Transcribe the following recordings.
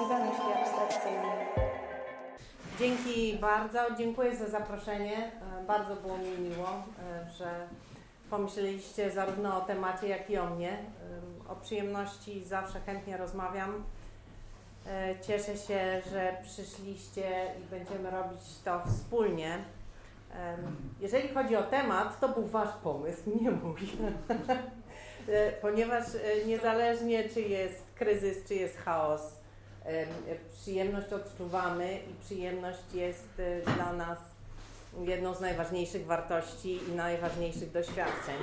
Myśli Abstrakcyjnej. Dzięki bardzo, dziękuję za zaproszenie. E, Bardzo było mi miło, e, że pomyśleliście zarówno o temacie, jak i o mnie. E, O przyjemności zawsze chętnie rozmawiam. Cieszę się, że przyszliście i będziemy robić to wspólnie. Jeżeli chodzi o temat, to był Wasz pomysł, nie mój. Ponieważ niezależnie czy jest kryzys, czy jest chaos, przyjemność odczuwamy i przyjemność jest e, dla nas jedną z najważniejszych wartości i najważniejszych doświadczeń.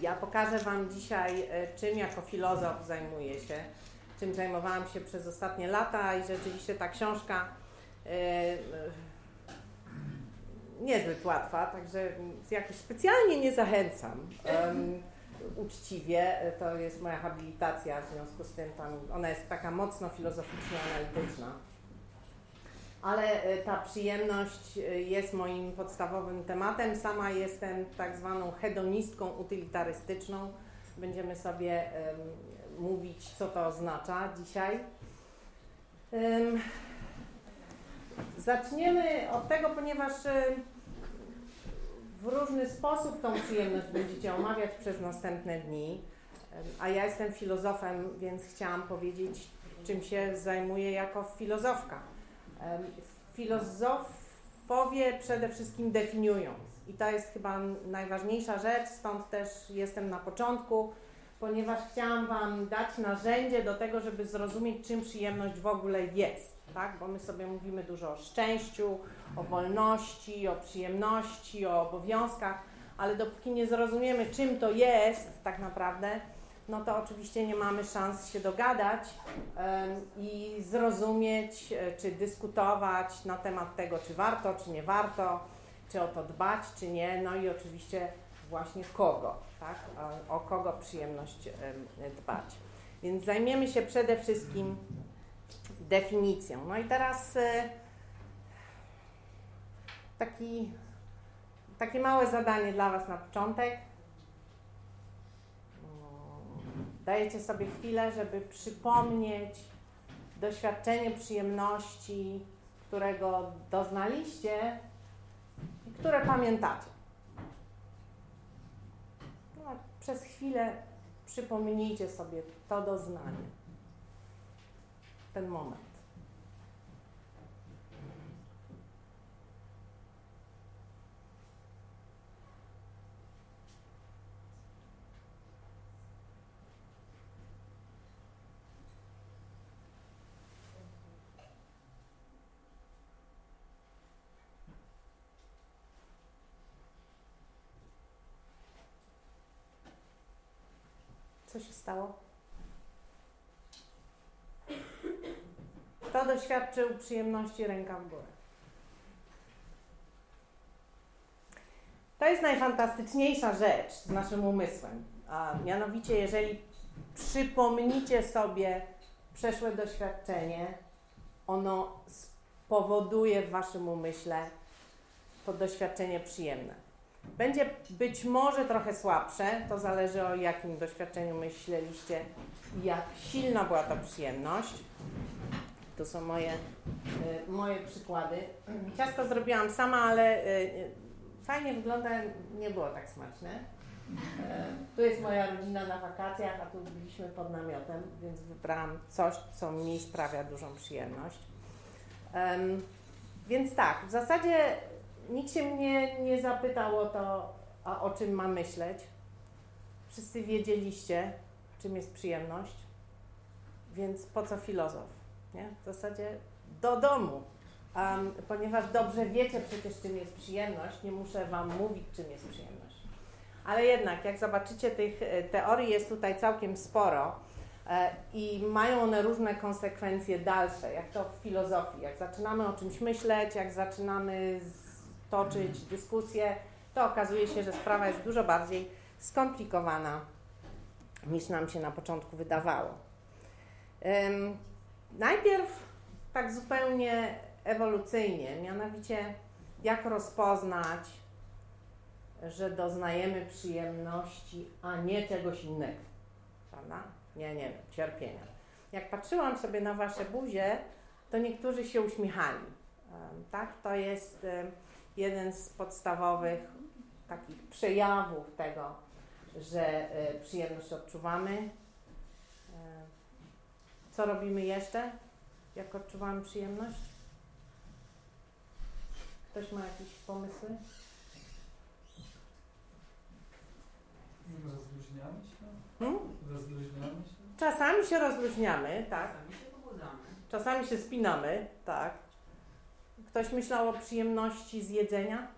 Ja pokażę Wam dzisiaj, e, czym jako filozof zajmuję się, czym zajmowałam się przez ostatnie lata i rzeczywiście ta książka e, e, niezbyt łatwa, także jakoś specjalnie nie zachęcam. Uczciwie, e, to jest moja habilitacja, w związku z tym tam, ona jest taka mocno filozoficznie analityczna. Ale e, ta przyjemność e, jest moim podstawowym tematem. Sama jestem tak zwaną hedonistką utylitarystyczną. Będziemy sobie em, mówić, co to oznacza dzisiaj. Em, zaczniemy od tego, ponieważ e, w różny sposób tą przyjemność będziecie omawiać przez następne dni. A ja jestem filozofem, więc chciałam powiedzieć, czym się zajmuję jako filozofka. Filozofowie przede wszystkim definiują. I to jest chyba najważniejsza rzecz, stąd też jestem na początku, ponieważ chciałam Wam dać narzędzie do tego, żeby zrozumieć, czym przyjemność w ogóle jest. Tak? Bo my sobie mówimy dużo o szczęściu, o wolności, o przyjemności, o obowiązkach, ale dopóki nie zrozumiemy, czym to jest tak naprawdę, no to oczywiście nie mamy szans się dogadać i zrozumieć, e, czy dyskutować na temat tego, czy warto, czy nie warto, czy o to dbać, czy nie, no i oczywiście właśnie kogo, tak? O, o kogo przyjemność em, dbać. Więc zajmiemy się przede wszystkim definicją. No i teraz e, taki, takie małe zadanie dla Was na początek. Dajecie sobie chwilę, żeby przypomnieć doświadczenie przyjemności, którego doznaliście i które pamiętacie. No, przez chwilę przypomnijcie sobie to doznanie, ten moment. Co się stało? Doświadczył przyjemności ręka w górę? To jest najfantastyczniejsza rzecz z naszym umysłem. A mianowicie, jeżeli przypomnicie sobie przeszłe doświadczenie, ono spowoduje w waszym umyśle to doświadczenie przyjemne. Będzie być może trochę słabsze, to zależy o jakim doświadczeniu myśleliście jak silna była ta przyjemność. To są moje, y, moje przykłady. Ciasto zrobiłam sama, ale y, fajnie wygląda, nie było tak smaczne. Tu jest moja rodzina na wakacjach, a tu byliśmy pod namiotem, więc wybrałam coś, co mi sprawia dużą przyjemność. Em, Więc tak, w zasadzie nikt się mnie nie zapytał o to, o czym mam myśleć. Wszyscy wiedzieliście, czym jest przyjemność, więc po co filozof? Nie? W zasadzie do domu, Em, ponieważ dobrze wiecie przecież, czym jest przyjemność, nie muszę Wam mówić, czym jest przyjemność. Ale jednak, jak zobaczycie, tych e, teorii jest tutaj całkiem sporo e, i mają one różne konsekwencje dalsze, jak to w filozofii. Jak zaczynamy o czymś myśleć, jak zaczynamy toczyć dyskusję, to okazuje się, że sprawa jest dużo bardziej skomplikowana niż nam się na początku wydawało. Ym, najpierw tak zupełnie ewolucyjnie, mianowicie jak rozpoznać, że doznajemy przyjemności, a nie czegoś innego, prawda? Nie, nie wiem, cierpienia. jak patrzyłam sobie na Wasze buzie, to niektórzy się uśmiechali. Tak? To jest jeden z podstawowych takich przejawów tego, że e, przyjemność odczuwamy. Co robimy jeszcze, jak odczuwamy przyjemność? Ktoś ma jakieś pomysły? Rozluźniamy się? Hmm? Rozluźniamy się? Czasami się rozluźniamy, tak. Czasami się pobudzamy. Czasami się spinamy, tak. Ktoś myślał o przyjemności z jedzenia?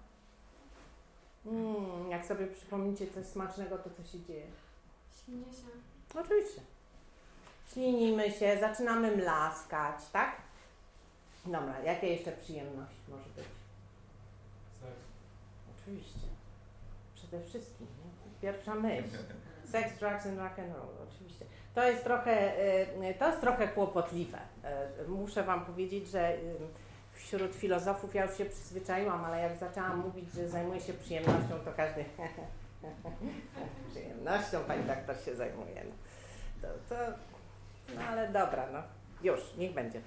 Mm, jak sobie przypomnicie coś smacznego, to co się dzieje? Śminie się. Oczywiście. Ślinimy się, zaczynamy mlaskać, tak? Dobra, jakie jeszcze przyjemność może być? Seks. Oczywiście. Przede wszystkim. Nie? Pierwsza myśl. Sex, drugs and rock and roll, oczywiście. To jest trochę, y, to jest trochę kłopotliwe. Y, Muszę Wam powiedzieć, że y, wśród filozofów ja już się przyzwyczaiłam, ale jak zaczęłam mówić, że zajmuję się przyjemnością, to każdy przyjemnością pani doktor się zajmuje. No. To, to, no ale dobra, no już, niech będzie.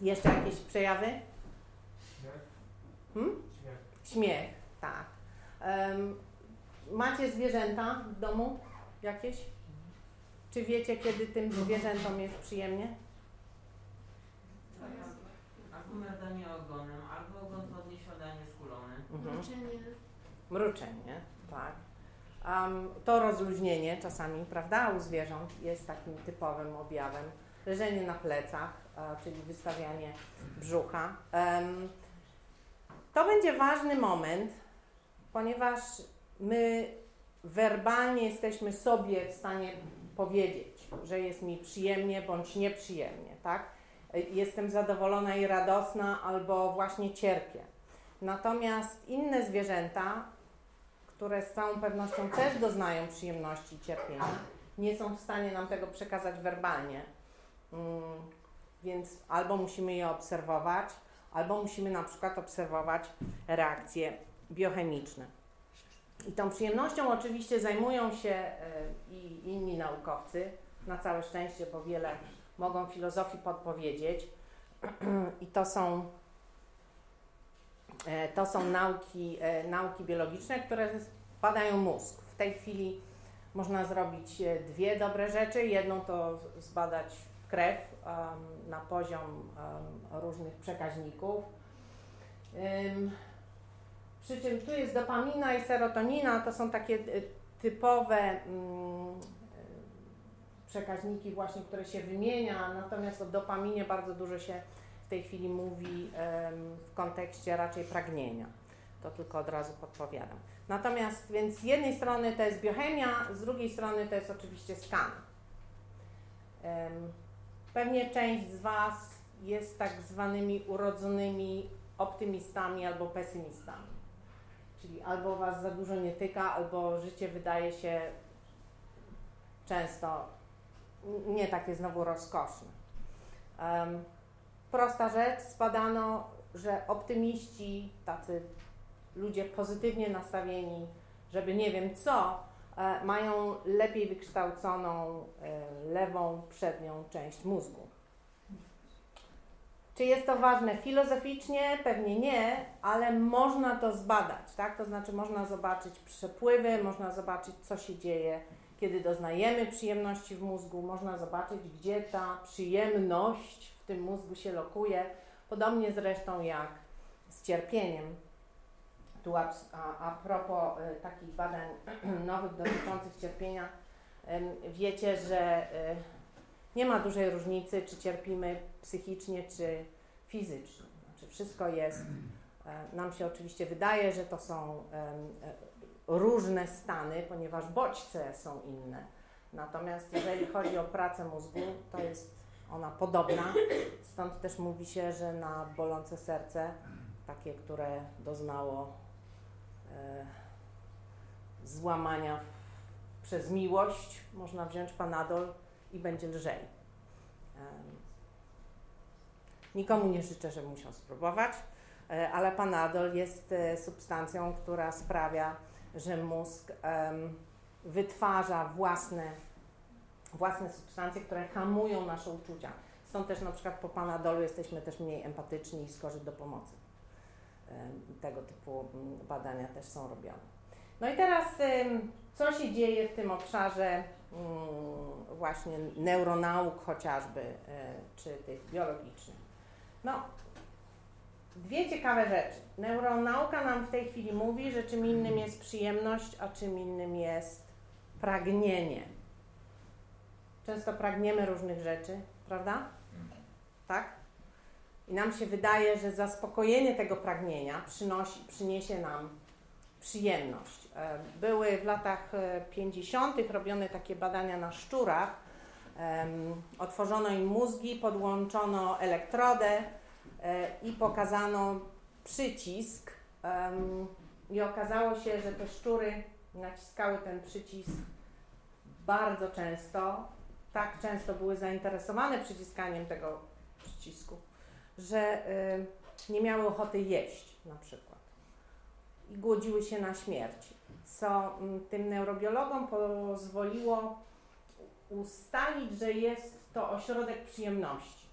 Jeszcze jakieś przejawy? Śmiech. Hmm? Śmiech. Śmiech, tak. Em, macie zwierzęta w domu jakieś? Czy wiecie, kiedy tym zwierzętom jest przyjemnie? Albo merdanie ogonem, albo ogon podnieś śniadanie skulony. Mhm. Mruczenie. Mruczenie, tak. Am, to rozluźnienie czasami, prawda, u zwierząt jest takim typowym objawem. Leżenie na plecach, e, czyli wystawianie brzucha. Em, to będzie ważny moment, ponieważ my werbalnie jesteśmy sobie w stanie powiedzieć, że jest mi przyjemnie bądź nieprzyjemnie, tak? E, Jestem zadowolona i radosna, albo właśnie cierpię. Natomiast inne zwierzęta, które z całą pewnością też doznają przyjemności i cierpienia, nie są w stanie nam tego przekazać werbalnie. Mm, Więc albo musimy je obserwować, albo musimy na przykład obserwować reakcje biochemiczne. I tą przyjemnością oczywiście zajmują się e, i inni naukowcy, na całe szczęście, bo wiele mogą filozofii podpowiedzieć. I to są To są nauki, e, nauki biologiczne, które badają mózg. W tej chwili można zrobić e, dwie dobre rzeczy. Jedną to zbadać krew na poziom różnych przekaźników. Przy czym tu jest dopamina i serotonina, to są takie e, typowe mm, e, przekaźniki właśnie, które się wymienia, natomiast o dopaminie bardzo dużo się w tej chwili mówi w kontekście raczej pragnienia. To tylko od razu podpowiadam. Natomiast więc z jednej strony to jest biochemia, z drugiej strony to jest oczywiście skan. Pewnie część z Was jest tak zwanymi urodzonymi optymistami albo pesymistami. Czyli albo Was za dużo nie tyka, albo życie wydaje się często nie takie znowu rozkoszne. Prosta rzecz, zbadano, że optymiści, tacy ludzie pozytywnie nastawieni, żeby nie wiem co, e, mają lepiej wykształconą e, lewą przednią część mózgu. Czy jest to ważne filozoficznie? Pewnie nie, ale można to zbadać, tak? To znaczy można zobaczyć przepływy, można zobaczyć co się dzieje, kiedy doznajemy przyjemności w mózgu, można zobaczyć gdzie ta przyjemność w tym mózgu się lokuje, podobnie zresztą jak z cierpieniem. Tu a, a, propos y, takich badań nowych dotyczących cierpienia, ym, wiecie, że y, nie ma dużej różnicy, czy cierpimy psychicznie, czy fizycznie. Znaczy wszystko jest, e, nam się oczywiście wydaje, że to są e, różne stany, ponieważ bodźce są inne. Natomiast jeżeli chodzi o pracę mózgu, to jest ona podobna. Stąd też mówi się, że na bolące serce, takie, które doznało e, złamania przez miłość, można wziąć panadol i będzie lżej. Em, Nikomu nie życzę, żeby musiał spróbować, e, ale panadol jest e, substancją, która sprawia, że mózg wytwarza własne własne substancje, które hamują nasze uczucia. Stąd też na przykład po Panadolu jesteśmy też mniej empatyczni i skorzy do pomocy. Tego typu mm, badania też są robione. No i teraz co się dzieje w tym obszarze mm, właśnie neuronauk chociażby, e, czy tych biologicznych? No, dwie ciekawe rzeczy. Neuronauka nam w tej chwili mówi, że czym innym jest przyjemność, a czym innym jest pragnienie. Często pragniemy różnych rzeczy, prawda? Tak? I nam się wydaje, że zaspokojenie tego pragnienia przynosi, przyniesie nam przyjemność. E, Były w latach e, 50. robione takie badania na szczurach. Otworzono im mózgi, podłączono elektrodę e, i pokazano przycisk. I okazało się, że te szczury naciskały ten przycisk bardzo często. Tak często były zainteresowane przyciskaniem tego przycisku, że y, nie miały ochoty jeść na przykład i głodziły się na śmierć, co mm, tym neurobiologom pozwoliło ustalić, że jest to ośrodek przyjemności.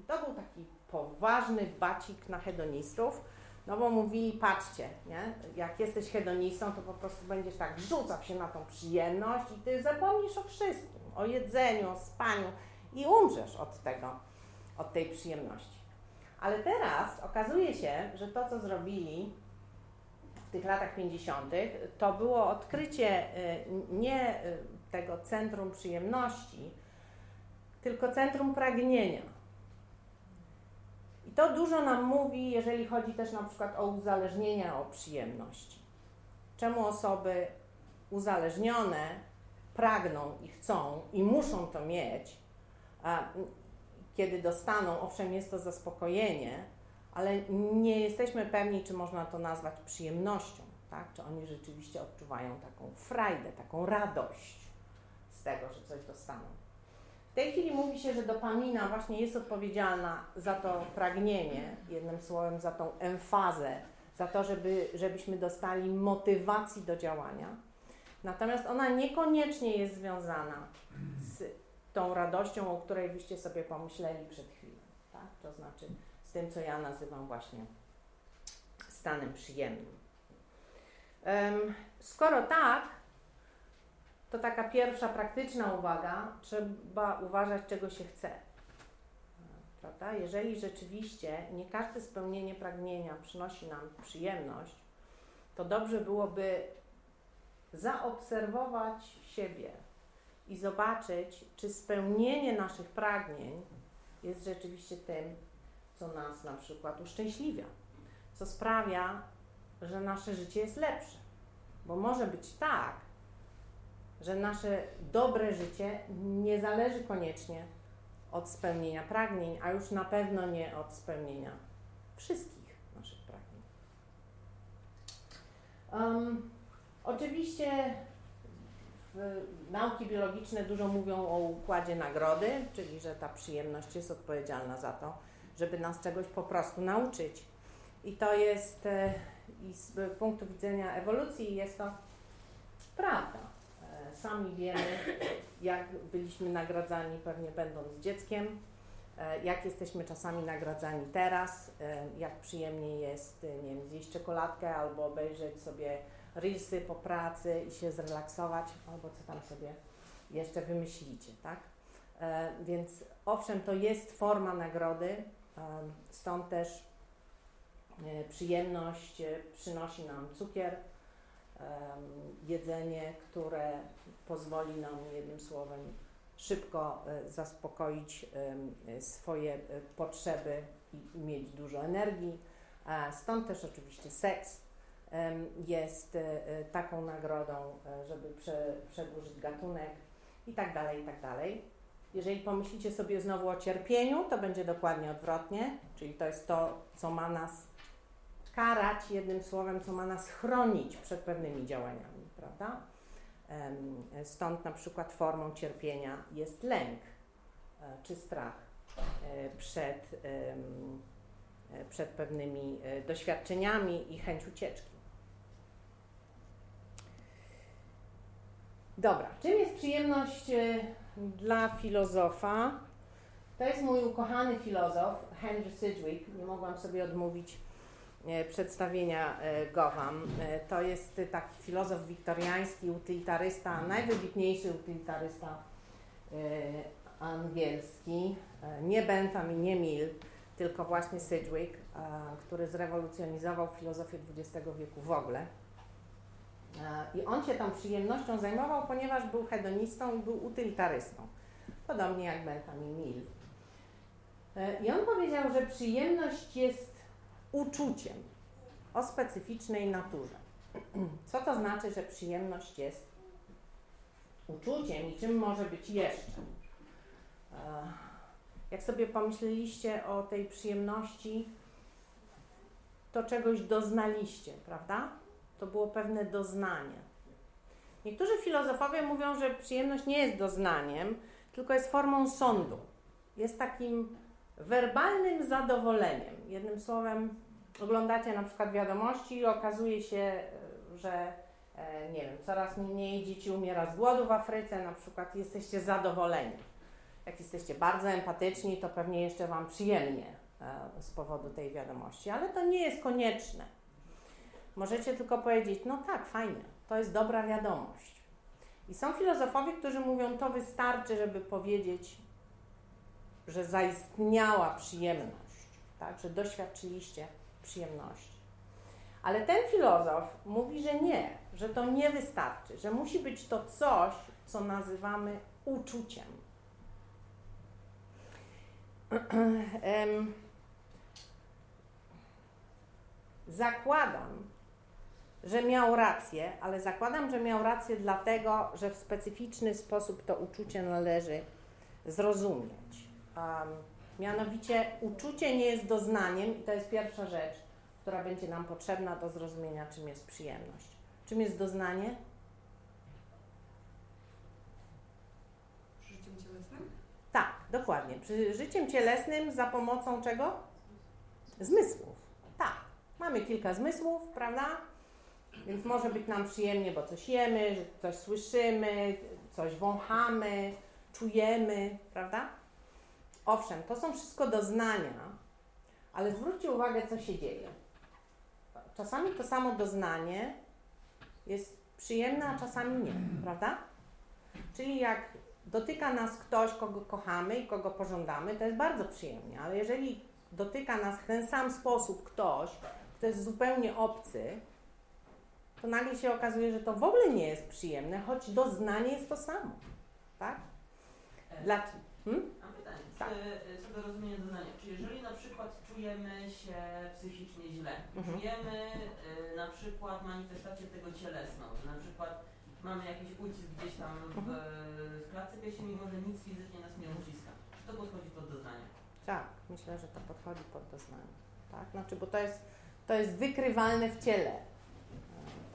I to był taki poważny bacik na hedonistów, no bo mówili, patrzcie, nie? jak jesteś hedonistą, to po prostu będziesz tak rzucał się na tą przyjemność i ty zapomnisz o wszystkim, o jedzeniu, o spaniu i umrzesz od tego, od tej przyjemności. Ale teraz okazuje się, że to, co zrobili w tych latach 50., to było odkrycie y, nie y, tego centrum przyjemności, tylko centrum pragnienia. I to dużo nam mówi, jeżeli chodzi też na przykład o uzależnienia od przyjemności. Czemu osoby uzależnione pragną i chcą i muszą to mieć, kiedy dostaną, owszem, jest to zaspokojenie, ale nie jesteśmy pewni, czy można to nazwać przyjemnością, tak? Czy oni rzeczywiście odczuwają taką frajdę, taką radość z tego, że coś dostaną. W tej chwili mówi się, że dopamina właśnie jest odpowiedzialna za to pragnienie, jednym słowem za tą emfazę, za to, żeby, żebyśmy dostali motywacji do działania. Natomiast ona niekoniecznie jest związana z tą radością, o której byście sobie pomyśleli przed chwilą. Tak? To znaczy z tym, co ja nazywam właśnie stanem przyjemnym. Em, Skoro tak, to taka pierwsza praktyczna uwaga, trzeba uważać, czego się chce. Prawda? Jeżeli rzeczywiście nie każde spełnienie pragnienia przynosi nam przyjemność, to dobrze byłoby zaobserwować siebie i zobaczyć, czy spełnienie naszych pragnień jest rzeczywiście tym, co nas na przykład uszczęśliwia, co sprawia, że nasze życie jest lepsze. Bo może być tak, że nasze dobre życie nie zależy koniecznie od spełnienia pragnień, a już na pewno nie od spełnienia wszystkich naszych pragnień. Um, oczywiście nauki biologiczne dużo mówią o układzie nagrody, czyli że ta przyjemność jest odpowiedzialna za to, żeby nas czegoś po prostu nauczyć. I to jest, e, i z punktu widzenia ewolucji jest to prawda. E, Sami wiemy, jak byliśmy nagradzani pewnie będąc dzieckiem, e, jak jesteśmy czasami nagradzani teraz, jak przyjemnie jest, nie wiem, zjeść czekoladkę albo obejrzeć sobie reelsy po pracy i się zrelaksować, albo co tam sobie jeszcze wymyślicie, tak? E, Więc owszem, to jest forma nagrody, e, stąd też e, przyjemność przynosi nam cukier, jedzenie, które pozwoli nam jednym słowem szybko zaspokoić swoje potrzeby i mieć dużo energii. Stąd też oczywiście seks jest e, e, taką nagrodą, e, żeby prze, przedłużyć gatunek i tak dalej, i tak dalej. Jeżeli pomyślicie sobie znowu o cierpieniu, to będzie dokładnie odwrotnie, czyli to jest to, co ma nas karać, jednym słowem, co ma nas chronić przed pewnymi działaniami, prawda? Stąd na przykład formą cierpienia jest lęk czy strach przed, przed pewnymi doświadczeniami i chęć ucieczki. Dobra, czym jest przyjemność e, dla filozofa. To jest mój ukochany filozof, Henry Sidgwick. Nie mogłam sobie odmówić e, przedstawienia e, go Wam. E, to jest taki filozof wiktoriański, utylitarysta, najwybitniejszy utylitarysta e, angielski. Nie Bentham i nie Mill, tylko właśnie Sidgwick, który zrewolucjonizował filozofię XX wieku w ogóle. I on się tą przyjemnością zajmował, ponieważ był hedonistą i był utylitarystą. Podobnie jak Bentham i Mill. E, I on powiedział, że przyjemność jest uczuciem o specyficznej naturze. Co to znaczy, że przyjemność jest uczuciem i czym może być jeszcze? E, Jak sobie pomyśleliście o tej przyjemności, to czegoś doznaliście, prawda? To było pewne doznanie. Niektórzy filozofowie mówią, że przyjemność nie jest doznaniem, tylko jest formą sądu. Jest takim werbalnym zadowoleniem. Jednym słowem, oglądacie na przykład wiadomości i okazuje się, że e, nie wiem, coraz mniej dzieci umiera z głodu w Afryce, na przykład jesteście zadowoleni. Jak jesteście bardzo empatyczni, to pewnie jeszcze Wam przyjemnie e, z powodu tej wiadomości, ale to nie jest konieczne. Możecie tylko powiedzieć, no tak, fajnie, to jest dobra wiadomość. I są filozofowie, którzy mówią, to wystarczy, żeby powiedzieć, że zaistniała przyjemność, tak, że doświadczyliście przyjemności. Ale ten filozof mówi, że nie, że to nie wystarczy, że musi być to coś, co nazywamy uczuciem. Em, zakładam, że miał rację, ale zakładam, że miał rację dlatego, że w specyficzny sposób to uczucie należy zrozumieć. Um, mianowicie uczucie nie jest doznaniem i to jest pierwsza rzecz, która będzie nam potrzebna do zrozumienia, czym jest przyjemność. Czym jest doznanie? Życiem cielesnym? Tak, dokładnie. Przy życiem cielesnym za pomocą czego? Zmysłów. Tak. Mamy kilka zmysłów, prawda? Więc może być nam przyjemnie, bo coś jemy, coś słyszymy, coś wąchamy, czujemy, prawda? Owszem, to są wszystko doznania, ale zwróćcie uwagę, co się dzieje. Czasami to samo doznanie jest przyjemne, a czasami nie, prawda? Czyli jak dotyka nas ktoś, kogo kochamy i kogo pożądamy, to jest bardzo przyjemnie, ale jeżeli dotyka nas w ten sam sposób ktoś, kto jest zupełnie obcy, to nagle się okazuje, że to w ogóle nie jest przyjemne, choć doznanie jest to samo. Tak? E, Dla... Hmm? Mam pytanie, Tak. czy, co do rozumienia doznania, czy jeżeli na przykład czujemy się psychicznie źle, Mhm. czujemy y, na przykład manifestację tego cielesną, że na przykład mamy jakiś ucisk gdzieś tam w, Mhm. w klatce piersiowej, mimo że nic fizycznie nas nie uciska. Czy to podchodzi pod doznanie? Tak, myślę, że to podchodzi pod doznanie. Tak? Znaczy, bo to jest, to jest wykrywalne w ciele, e,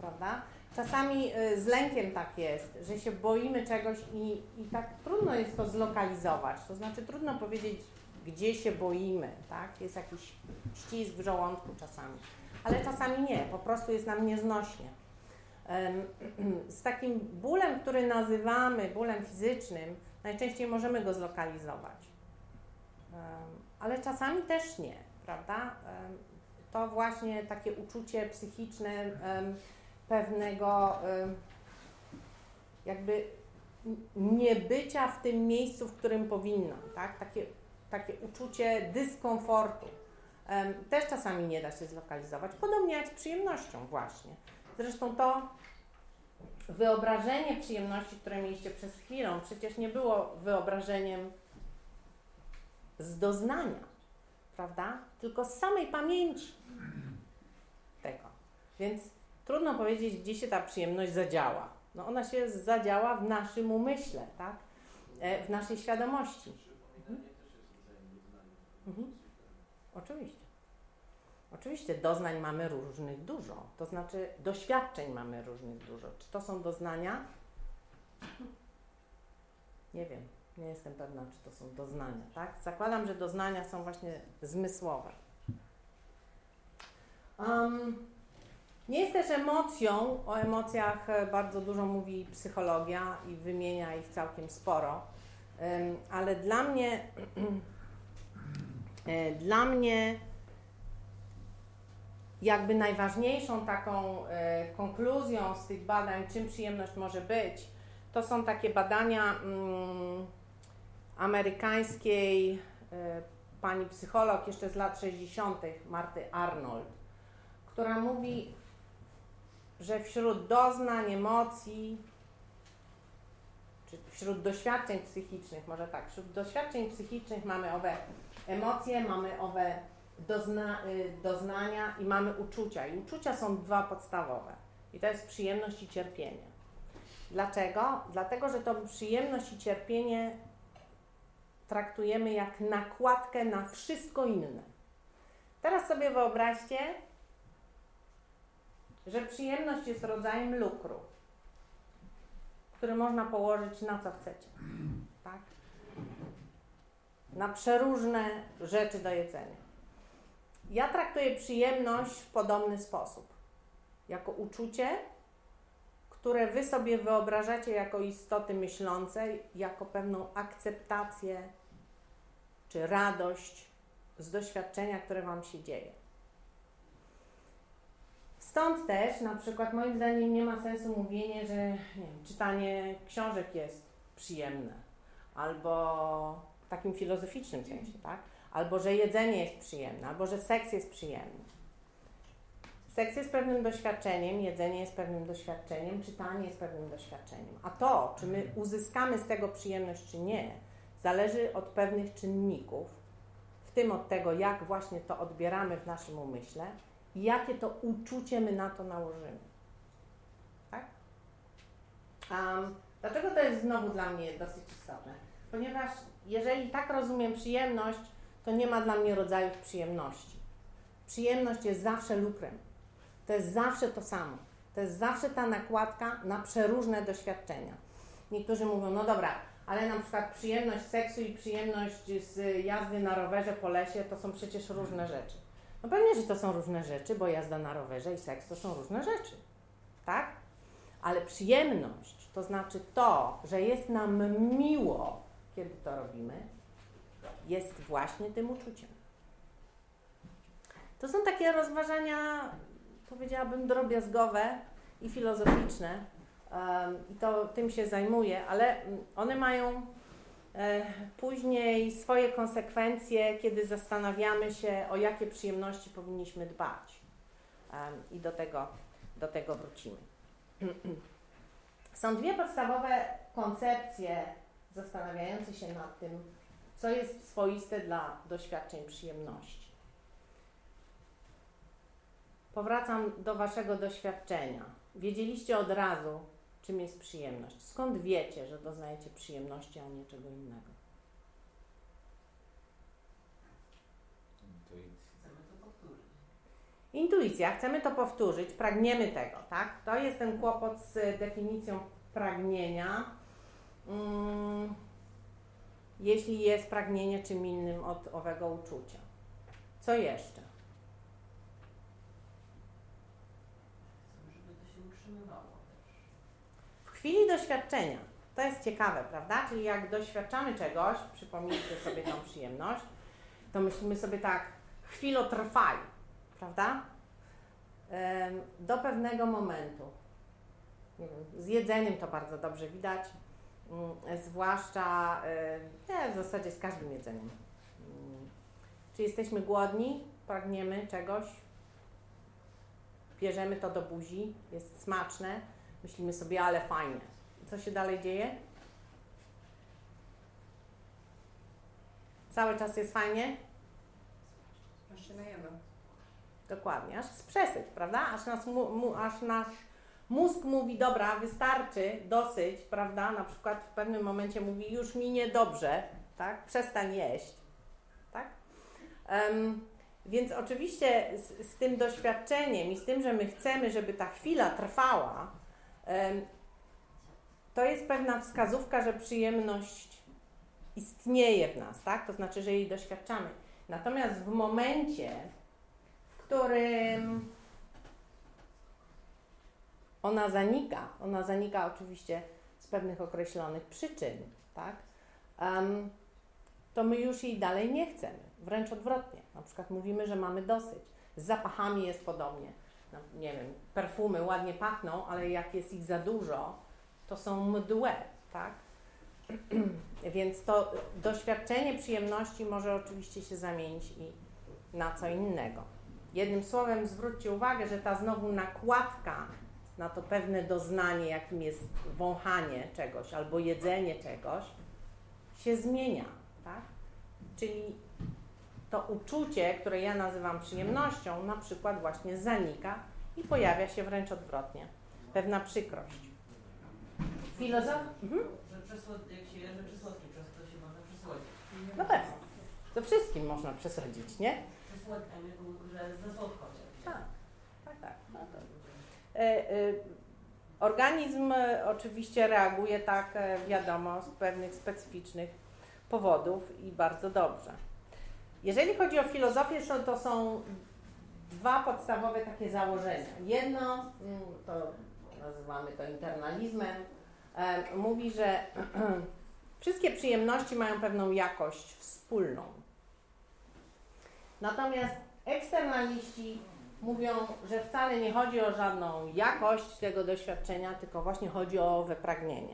prawda? Czasami e, z lękiem tak jest, że się boimy czegoś i, i tak trudno jest to zlokalizować. To znaczy trudno powiedzieć, gdzie się boimy, tak? Jest jakiś ścisk w żołądku czasami, ale czasami nie, po prostu jest nam nieznośnie. Z takim bólem, który nazywamy bólem fizycznym, najczęściej możemy go zlokalizować. Ale czasami też nie, prawda? To właśnie takie uczucie psychiczne pewnego em, jakby niebycia w tym miejscu, w którym powinnam, tak? Takie, takie uczucie dyskomfortu. Też czasami nie da się zlokalizować, podobnie jak z przyjemnością właśnie. Zresztą to wyobrażenie przyjemności, które mieliście przez chwilę, przecież nie było wyobrażeniem z doznania, prawda? Tylko z samej pamięci tego. Więc trudno powiedzieć, gdzie się ta przyjemność zadziała. No ona się zadziała w naszym umyśle, tak? E, w naszej świadomości. Mhm. Mhm. Oczywiście. Oczywiście doznań mamy różnych dużo, to znaczy doświadczeń mamy różnych dużo. Czy to są doznania? Nie wiem, nie jestem pewna, czy to są doznania, tak? Zakładam, że doznania są właśnie zmysłowe. Um, nie jest też emocją, o emocjach e, bardzo dużo mówi psychologia i wymienia ich całkiem sporo. Ale dla mnie, e, dla mnie jakby najważniejszą taką e, konkluzją z tych badań, czym przyjemność może być, to są takie badania mm, amerykańskiej pani psycholog jeszcze z lat 60. Marty Arnold, która mówi, że wśród doznań, emocji, czy wśród doświadczeń psychicznych, może tak, wśród doświadczeń psychicznych mamy owe emocje, mamy owe dozna, y, doznania i mamy uczucia. I uczucia są dwa podstawowe. I to jest przyjemność i cierpienie. Dlaczego? Dlatego, że tą przyjemność i cierpienie traktujemy jak nakładkę na wszystko inne. Teraz sobie wyobraźcie, że przyjemność jest rodzajem lukru, który można położyć na co chcecie. Tak? Na przeróżne rzeczy do jedzenia. Ja traktuję przyjemność w podobny sposób. Jako uczucie, które wy sobie wyobrażacie jako istoty myślące, jako pewną akceptację czy radość z doświadczenia, które wam się dzieje. Stąd też, na przykład, moim zdaniem nie ma sensu mówienie, że wiem, czytanie książek jest przyjemne, albo w takim filozoficznym sensie, tak? Albo że jedzenie jest przyjemne, albo że seks jest przyjemny. Seks jest pewnym doświadczeniem, jedzenie jest pewnym doświadczeniem, czytanie jest pewnym doświadczeniem. A to, czy my uzyskamy z tego przyjemność, czy nie, zależy od pewnych czynników, w tym od tego, jak właśnie to odbieramy w naszym umyśle jakie to uczucie my na to nałożymy. Tak? Um, dlaczego to jest znowu dla mnie dosyć istotne? Ponieważ jeżeli tak rozumiem przyjemność, to nie ma dla mnie rodzajów przyjemności. Przyjemność jest zawsze lukrem. To jest zawsze to samo. To jest zawsze ta nakładka na przeróżne doświadczenia. Niektórzy mówią, no dobra, ale na przykład przyjemność seksu i przyjemność z jazdy na rowerze po lesie to są przecież różne rzeczy. No pewnie, że to są różne rzeczy, bo jazda na rowerze i seks to są różne rzeczy. Tak? Ale przyjemność to znaczy to, że jest nam miło, kiedy to robimy, jest właśnie tym uczuciem. To są takie rozważania, powiedziałabym, drobiazgowe i filozoficzne. I to tym się zajmuję, ale one mają później swoje konsekwencje, kiedy zastanawiamy się, o jakie przyjemności powinniśmy dbać. I do tego, do tego wrócimy. Są dwie podstawowe koncepcje zastanawiające się nad tym, co jest swoiste dla doświadczeń przyjemności. Powracam do Waszego doświadczenia. Wiedzieliście od razu, czym jest przyjemność. Skąd wiecie, że doznajecie przyjemności, a nie czego innego? Chcemy to powtórzyć. Intuicja, chcemy to powtórzyć, pragniemy tego, tak? To jest ten kłopot z definicją pragnienia. Mm, jeśli jest pragnienie czym innym od owego uczucia. Co jeszcze? Chcemy, żeby to się utrzymywało też. W chwili doświadczenia, to jest ciekawe, prawda? Czyli jak doświadczamy czegoś, przypomnijcie sobie tą przyjemność, to myślimy sobie tak, chwilo trwaj, prawda? Do pewnego momentu. Z jedzeniem to bardzo dobrze widać, mm, zwłaszcza nie, w zasadzie z każdym jedzeniem. Mm, Czy jesteśmy głodni, pragniemy czegoś, bierzemy to do buzi, jest smaczne, myślimy sobie, ale fajnie. Co się dalej dzieje? Cały czas jest fajnie? Aż się najemy. Dokładnie, aż jest przesyt, prawda? Aż, nas, mu, mu, aż nasz mózg mówi, dobra, wystarczy, dosyć, prawda? Na przykład w pewnym momencie mówi, już mi niedobrze, tak? Przestań jeść, tak? Em, więc oczywiście z, z tym doświadczeniem i z tym, że my chcemy, żeby ta chwila trwała, to jest pewna wskazówka, że przyjemność istnieje w nas, tak? To znaczy, że jej doświadczamy. Natomiast w momencie, w którym ona zanika, ona zanika oczywiście z pewnych określonych przyczyn, tak? em, to my już jej dalej nie chcemy. Wręcz odwrotnie. Na przykład mówimy, że mamy dosyć. Z zapachami jest podobnie. No, nie wiem, perfumy ładnie pachną, ale jak jest ich za dużo, to są mdłe, tak? Więc to doświadczenie przyjemności może oczywiście się zamienić i na co innego. Jednym słowem, zwróćcie uwagę, że ta znowu nakładka na to pewne doznanie, jakim jest wąchanie czegoś albo jedzenie czegoś, się zmienia, tak? Czyli to uczucie, które ja nazywam przyjemnością, na przykład właśnie zanika i pojawia się wręcz odwrotnie. Pewna przykrość. Filozof... Mhm. Że jak się je słodkie, przez to się można przesłodzić. No pewnie. To wszystkim można przesadzić, nie? Przesłod... że za słodko się. Tak, tak, tak. No to... e, e, organizm e, oczywiście reaguje tak, e, wiadomo, z pewnych specyficznych powodów i bardzo dobrze. Jeżeli chodzi o filozofię, to, są dwa podstawowe takie założenia. Jedno, mm, to nazywamy to internalizmem, mówi, że wszystkie przyjemności mają pewną jakość wspólną. Natomiast eksternaliści mówią, że wcale nie chodzi o żadną jakość tego doświadczenia, tylko właśnie chodzi o wypragnienie.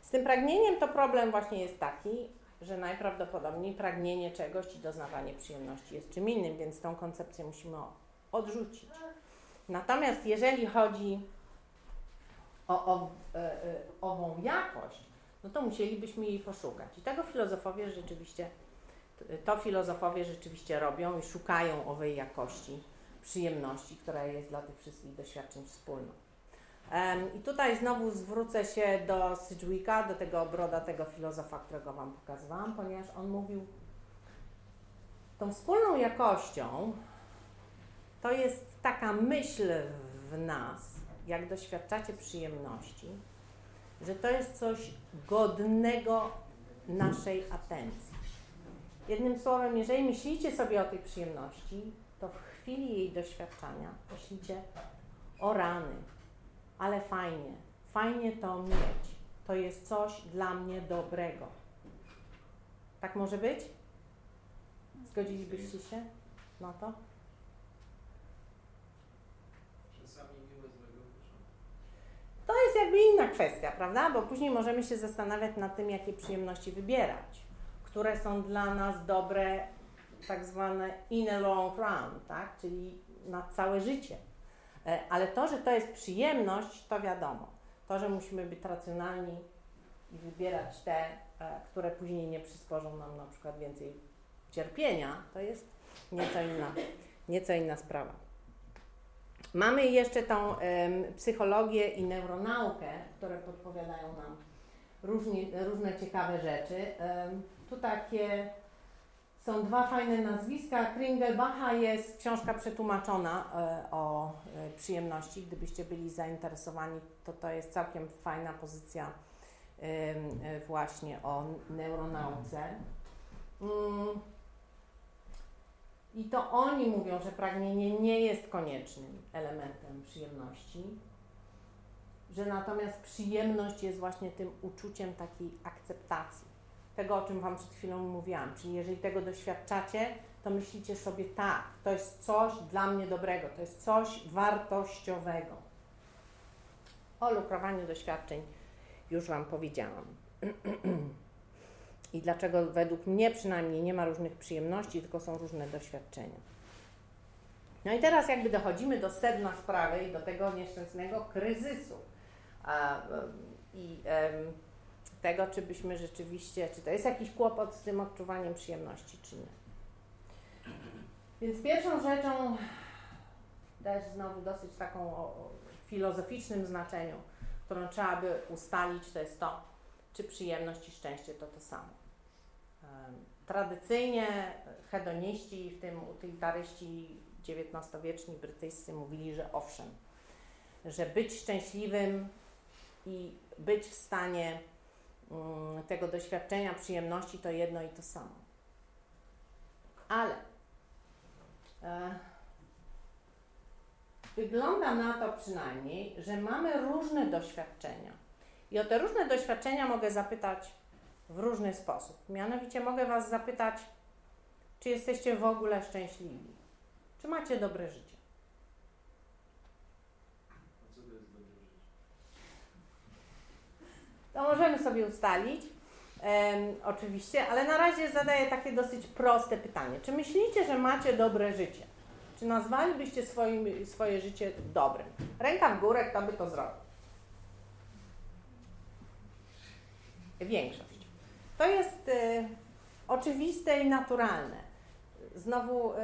Z tym pragnieniem to problem właśnie jest taki, że najprawdopodobniej pragnienie czegoś i doznawanie przyjemności jest czym innym, więc tą koncepcję musimy odrzucić. Natomiast jeżeli chodzi o, o e, e, ową jakość, no to musielibyśmy jej poszukać. I tego filozofowie rzeczywiście, to filozofowie rzeczywiście robią i szukają owej jakości przyjemności, która jest dla tych wszystkich doświadczeń wspólną. I tutaj znowu zwrócę się do Sidgwicka, do tego brodatego filozofa, którego Wam pokazywałam, ponieważ on mówił, tą wspólną jakością to jest taka myśl w nas, jak doświadczacie przyjemności, że to jest coś godnego naszej atencji. Jednym słowem, jeżeli myślicie sobie o tej przyjemności, to w chwili jej doświadczania myślicie o rany, ale fajnie, fajnie to mieć. To jest coś dla mnie dobrego. Tak może być? Zgodzilibyście się na to? To jest jakby inna kwestia, prawda? Bo później możemy się zastanawiać nad tym, jakie przyjemności wybierać, które są dla nas dobre, tak zwane in a long run, tak? Czyli na całe życie. E, ale to, że to jest przyjemność, to wiadomo. To, że musimy być racjonalni i wybierać te, e, które później nie przysporzą nam na przykład więcej cierpienia, to jest nieco inna, nieco inna sprawa. Mamy jeszcze tą psychologię i neuronaukę, które podpowiadają nam różni, różne ciekawe rzeczy. tu takie są dwa fajne nazwiska. Kringelbacha jest książka przetłumaczona e, o e, przyjemności. Gdybyście byli zainteresowani, to to jest całkiem fajna pozycja e, właśnie o neuronauce. Mm. I to oni mówią, że pragnienie nie jest koniecznym elementem przyjemności, że natomiast przyjemność jest właśnie tym uczuciem takiej akceptacji. Tego, o czym Wam przed chwilą mówiłam. Czyli jeżeli tego doświadczacie, to myślicie sobie tak, to jest coś dla mnie dobrego, to jest coś wartościowego. O lukrowaniu doświadczeń już Wam powiedziałam. I dlaczego według mnie przynajmniej nie ma różnych przyjemności, tylko są różne doświadczenia. No i teraz jakby dochodzimy do sedna sprawy i do tego nieszczęsnego kryzysu. I tego, czy byśmy rzeczywiście, czy to jest jakiś kłopot z tym odczuwaniem przyjemności, czy nie. Więc pierwszą rzeczą, też znowu dosyć taką o, o filozoficznym znaczeniu, którą trzeba by ustalić, to jest to, czy przyjemność i szczęście to to samo. Tradycyjnie hedoniści, w tym utylitaryści XIX-wieczni brytyjscy mówili, że owszem, że być szczęśliwym i być w stanie tego doświadczenia przyjemności to jedno i to samo. Ale e, wygląda na to przynajmniej, że mamy różne doświadczenia. I o te różne doświadczenia mogę zapytać w różny sposób. Mianowicie mogę Was zapytać, czy jesteście w ogóle szczęśliwi? Czy macie dobre życie? A co to jest dobre życie? To możemy sobie ustalić, em, oczywiście, ale na razie zadaję takie dosyć proste pytanie. Czy myślicie, że macie dobre życie? Czy nazwalibyście swoim, swoje życie dobrym? Ręka w górę, kto by to zrobił? Większość. To jest y, oczywiste i naturalne. Znowu y,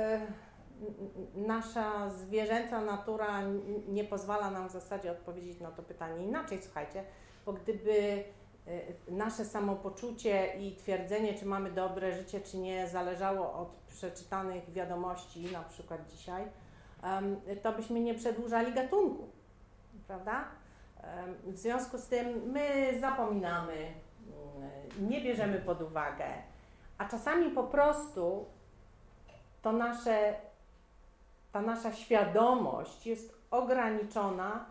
nasza zwierzęca natura nie pozwala nam w zasadzie odpowiedzieć na to pytanie inaczej. Słuchajcie, bo gdyby y, nasze samopoczucie i twierdzenie, czy mamy dobre życie, czy nie, zależało od przeczytanych wiadomości, na przykład dzisiaj, to byśmy nie przedłużali gatunku, prawda? W związku z tym my zapominamy, mm, nie bierzemy pod uwagę, a czasami po prostu to nasze, ta nasza świadomość jest ograniczona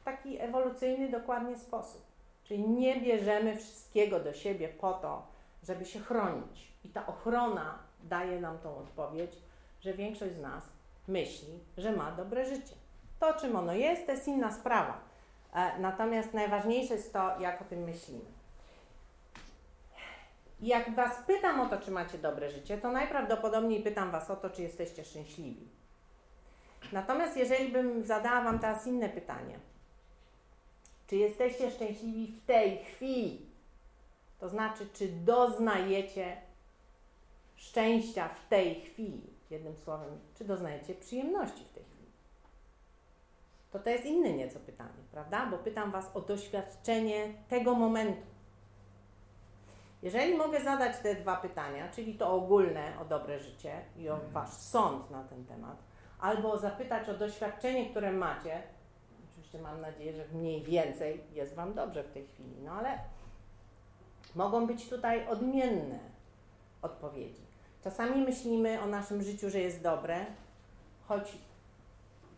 w taki ewolucyjny dokładnie sposób. Czyli nie bierzemy wszystkiego do siebie po to, żeby się chronić. I ta ochrona daje nam tą odpowiedź, że większość z nas myśli, że ma dobre życie. To, czym ono jest, to jest inna sprawa. E, Natomiast najważniejsze jest to, jak o tym myślimy. Jak Was pytam o to, czy macie dobre życie, to najprawdopodobniej pytam Was o to, czy jesteście szczęśliwi. Natomiast jeżeli bym zadała Wam teraz inne pytanie, czy jesteście szczęśliwi w tej chwili? To znaczy, czy doznajecie szczęścia w tej chwili? Jednym słowem, czy doznajecie przyjemności w tej chwili? To to jest inne nieco pytanie, prawda? Bo pytam Was o doświadczenie tego momentu. Jeżeli mogę zadać te dwa pytania, czyli to ogólne o dobre życie i o Wasz sąd na ten temat, albo zapytać o doświadczenie, które macie, oczywiście mam nadzieję, że mniej więcej jest Wam dobrze w tej chwili, no ale mogą być tutaj odmienne odpowiedzi. Czasami myślimy o naszym życiu, że jest dobre, choć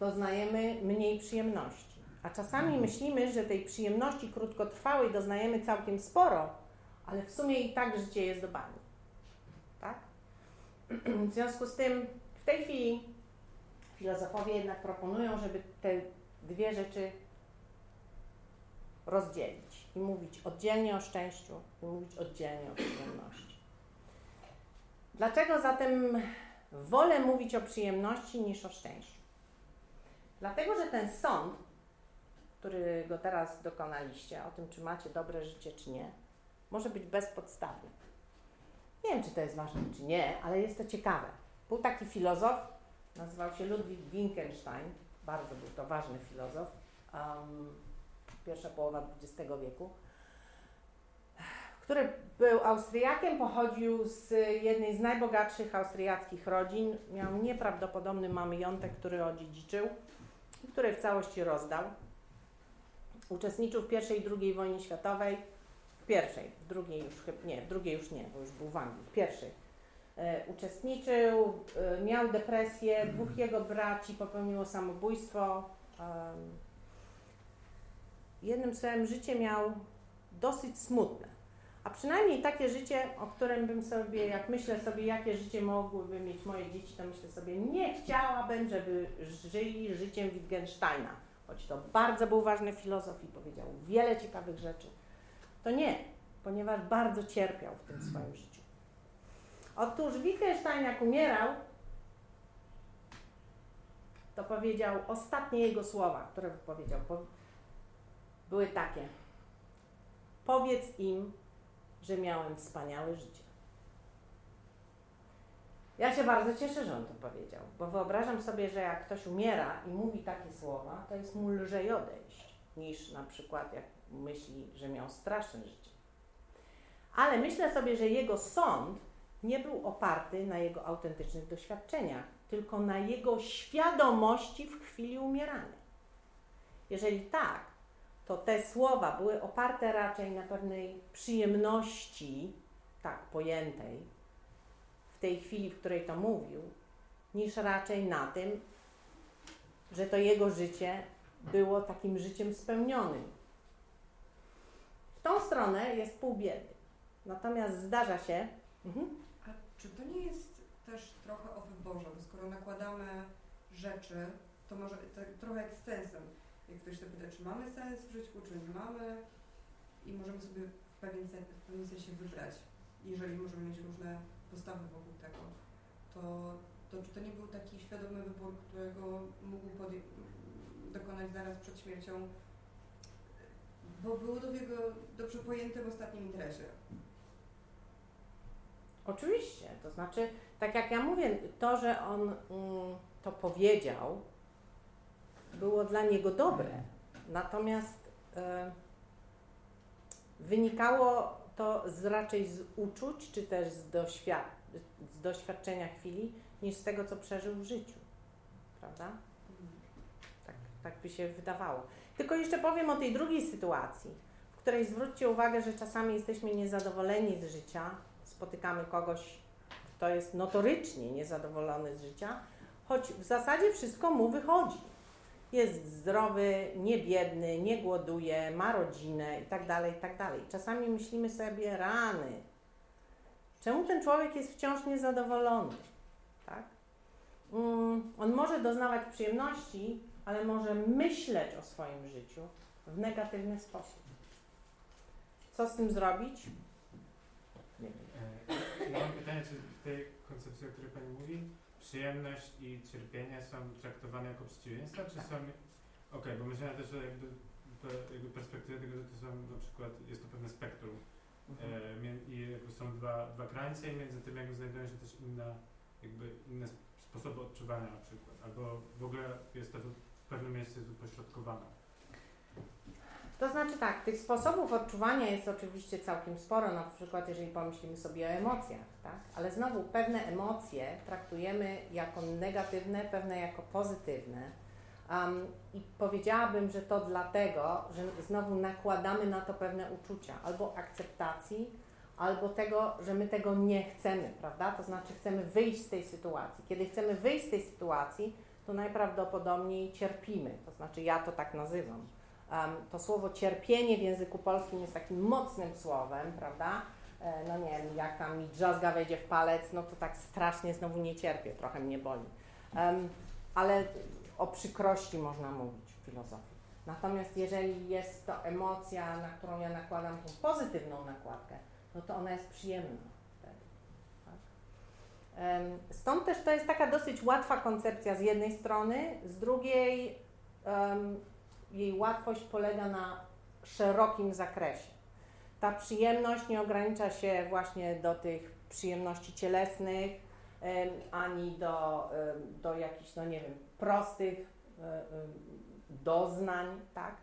doznajemy mniej przyjemności. A czasami myślimy, że tej przyjemności krótkotrwałej doznajemy całkiem sporo, ale w sumie i tak życie jest do bani. Tak? W związku z tym w tej chwili filozofowie jednak proponują, żeby te dwie rzeczy rozdzielić i mówić oddzielnie o szczęściu i mówić oddzielnie o przyjemności. Dlaczego zatem wolę mówić o przyjemności niż o szczęściu? Dlatego, że ten sąd, którego teraz dokonaliście, o tym, czy macie dobre życie, czy nie, może być bezpodstawny. Nie wiem, czy to jest ważne, czy nie, ale jest to ciekawe. Był taki filozof, nazywał się Ludwig Wittgenstein, bardzo był to ważny filozof, um, pierwsza połowa XX wieku, który był Austriakiem, pochodził z jednej z najbogatszych austriackich rodzin, miał nieprawdopodobny majątek, który odziedziczył który w całości rozdał. Uczestniczył w pierwszej i drugiej wojnie światowej, w pierwszej, w drugiej już nie, w drugiej już nie, bo już był w Anglii, w pierwszej. E, uczestniczył, e, miał depresję, dwóch jego braci popełniło samobójstwo. jednym słowem, życie miał dosyć smutne. A przynajmniej takie życie, o którym bym sobie, jak myślę sobie, jakie życie mogłyby mieć moje dzieci, to myślę sobie, nie chciałabym, żeby żyli życiem Wittgensteina. Choć to bardzo był ważny filozof i powiedział wiele ciekawych rzeczy. To nie, ponieważ bardzo cierpiał w tym swoim życiu. Otóż Wittgenstein jak umierał, to powiedział ostatnie jego słowa, które wypowiedział, po- były takie. Powiedz im, że miałem wspaniałe życie. Ja się bardzo cieszę, że on to powiedział, bo wyobrażam sobie, że jak ktoś umiera i mówi takie słowa, to jest mu lżej odejść, niż na przykład jak myśli, że miał straszne życie. Ale myślę sobie, że jego sąd nie był oparty na jego autentycznych doświadczeniach, tylko na jego świadomości w chwili umierania. Jeżeli tak, to te słowa były oparte raczej na pewnej przyjemności, tak pojętej, w tej chwili, w której to mówił, niż raczej na tym, że to jego życie było takim życiem spełnionym. W tą stronę jest pół biedy. Natomiast zdarza się, mhm. Czy to nie jest też trochę o wyborze? Bo skoro nakładamy rzeczy, to może trochę jak z sensem. Jak ktoś się pyta, czy mamy sens w życiu, czy nie mamy i możemy sobie w pewien, sen, w pewnym sensie wybrać, jeżeli możemy mieć różne postawy wokół tego, to, to czy to nie był taki świadomy wybór, którego mógł dokonać zaraz przed śmiercią, bo było to w jego dobrze pojętym ostatnim interesie? Oczywiście, to znaczy, tak jak ja mówię, to, że on mm, to powiedział, było dla niego dobre. Natomiast e, wynikało to z, raczej z uczuć, czy też z, doświad- z doświadczenia chwili, niż z tego, co przeżył w życiu. Prawda? Tak, tak by się wydawało. Tylko jeszcze powiem o tej drugiej sytuacji, w której zwróćcie uwagę, że czasami jesteśmy niezadowoleni z życia, spotykamy kogoś, kto jest notorycznie niezadowolony z życia, choć w zasadzie wszystko mu wychodzi. Jest zdrowy, nie biedny, nie głoduje, ma rodzinę i tak dalej, i tak. Czasami myślimy sobie, rany, czemu ten człowiek jest wciąż niezadowolony? Tak? Mm, on może doznawać przyjemności, ale może myśleć o swoim życiu w negatywny sposób. Co z tym zrobić? Wiem. E, Ja mam pytanie, czy w tej koncepcji, o której Pani mówi, przyjemność i cierpienie są traktowane jako przeciwieństwa, czy są... Okej, bo myślałem też, że jakby, jakby perspektywy tego, że to są na przykład, jest to pewne spektrum Mhm. e, i są dwa, dwa krańce i między tym jakby znajdują się też inne, jakby inne sp- sposoby odczuwania na przykład, albo w ogóle jest to w pewnym miejscu upośrodkowane. To znaczy tak, tych sposobów odczuwania jest oczywiście całkiem sporo, na przykład jeżeli pomyślimy sobie o emocjach, tak? Ale znowu pewne emocje traktujemy jako negatywne, pewne jako pozytywne. Um, I powiedziałabym, że to dlatego, że znowu nakładamy na to pewne uczucia, albo akceptacji, albo tego, że my tego nie chcemy, prawda? To znaczy chcemy wyjść z tej sytuacji. Kiedy chcemy wyjść z tej sytuacji, to najprawdopodobniej cierpimy, to znaczy ja to tak nazywam. Um, to słowo cierpienie w języku polskim jest takim mocnym słowem, prawda? E, no nie wiem, jak tam mi drzazga wejdzie w palec, no to tak strasznie znowu nie cierpię, trochę mnie boli. Ale o przykrości można mówić w filozofii. Natomiast jeżeli jest to emocja, na którą ja nakładam tą pozytywną nakładkę, no to ona jest przyjemna. Tak? Stąd też to jest taka dosyć łatwa koncepcja z jednej strony, z drugiej em, jej łatwość polega na szerokim zakresie. Ta przyjemność nie ogranicza się właśnie do tych przyjemności cielesnych, ani do, do jakichś, no nie wiem, prostych e, doznań, tak?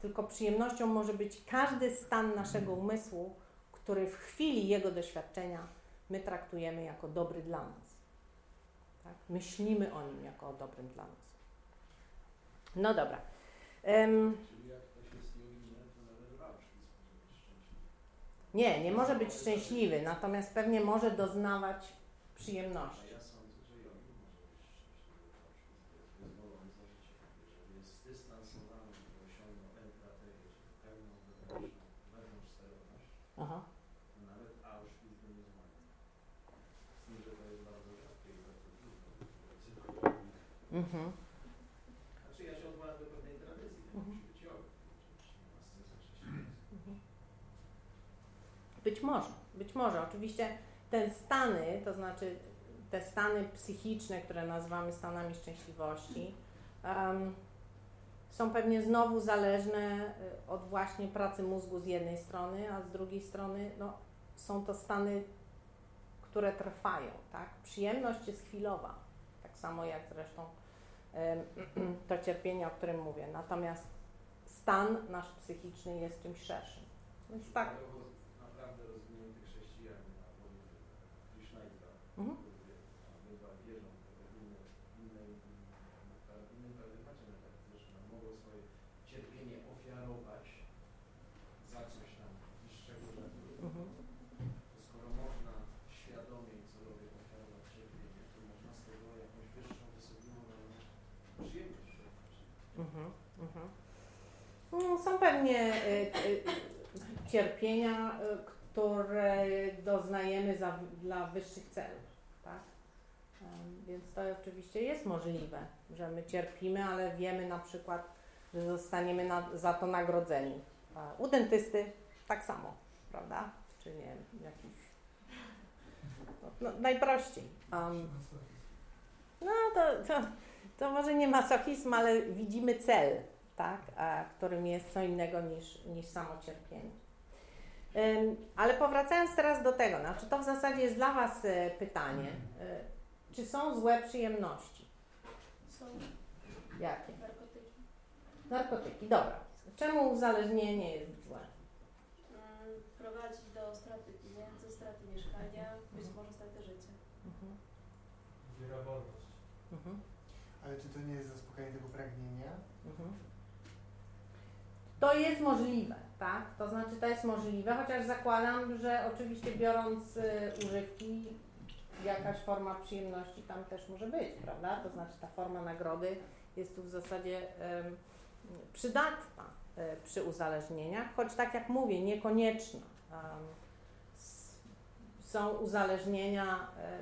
Tylko przyjemnością może być każdy stan naszego umysłu, który w chwili jego doświadczenia my traktujemy jako dobry dla nas. Tak? Myślimy o nim jako o dobrym dla nas. No dobra. Em, Czyli jak ktoś jest niewinny, to nawet w Auschwitz może być szczęśliwy. nie, nie może być szczęśliwy, natomiast pewnie może doznawać przyjemności. Aha. nawet Auschwitz by nie zmagał. Z tym, że to jest bardzo rzadkie i bardzo. Mhm. Znaczy ja się odwołam do pewnej tradycji, to Mhm. musi być jogi. Oczywiście nie ma sensu chrześcijaństwa. Mhm. Być może, być może. Oczywiście te stany, to znaczy te stany psychiczne, które nazywamy stanami szczęśliwości, em, są pewnie znowu zależne y, od właśnie pracy mózgu z jednej strony, a z drugiej strony no, są to stany, które trwają. Tak? Przyjemność jest chwilowa, tak samo jak zresztą em, to cierpienie, o którym mówię. Natomiast stan nasz psychiczny jest czymś szerszym. Więc tak. Dlatego Naprawdę rozwinięty chrześcijanin, a powie Krishnaita, Mhm. bywa wierzą w inne, inne, w innym paradygmacie metafizycznym, że mogą Mhm. Czerpać. Mhm, mhm. No, są pewnie y, y, cierpienia, y, które doznajemy za, dla wyższych celów, tak? Em, Więc to oczywiście jest możliwe, że my cierpimy, ale wiemy na przykład, że zostaniemy na, za to nagrodzeni. U dentysty tak samo, prawda? Czy nie wiem, jakiś. No, no, najprościej. Em, no to, to, to może nie masochizm, ale widzimy cel, tak? A, którym jest co innego niż, niż samo cierpienie. Ale powracając teraz do tego, znaczy to w zasadzie jest dla Was e, pytanie, e, czy są złe przyjemności? Są Jakie? narkotyki. Narkotyki, dobra. Czemu uzależnienie jest złe? Mm, Prowadzi do straty pieniędzy, straty mieszkania, być może straty życia. Mhm. Zbiera wolność. Mhm. Ale czy to nie jest zaspokajanie tego pragnienia? Mhm. To jest możliwe, tak? To znaczy to jest możliwe, chociaż zakładam, że oczywiście biorąc y, używki, jakaś forma przyjemności tam też może być, prawda? To znaczy ta forma nagrody jest tu w zasadzie przydatna e, przy uzależnieniach, choć tak jak mówię, niekonieczna. Są uzależnienia e,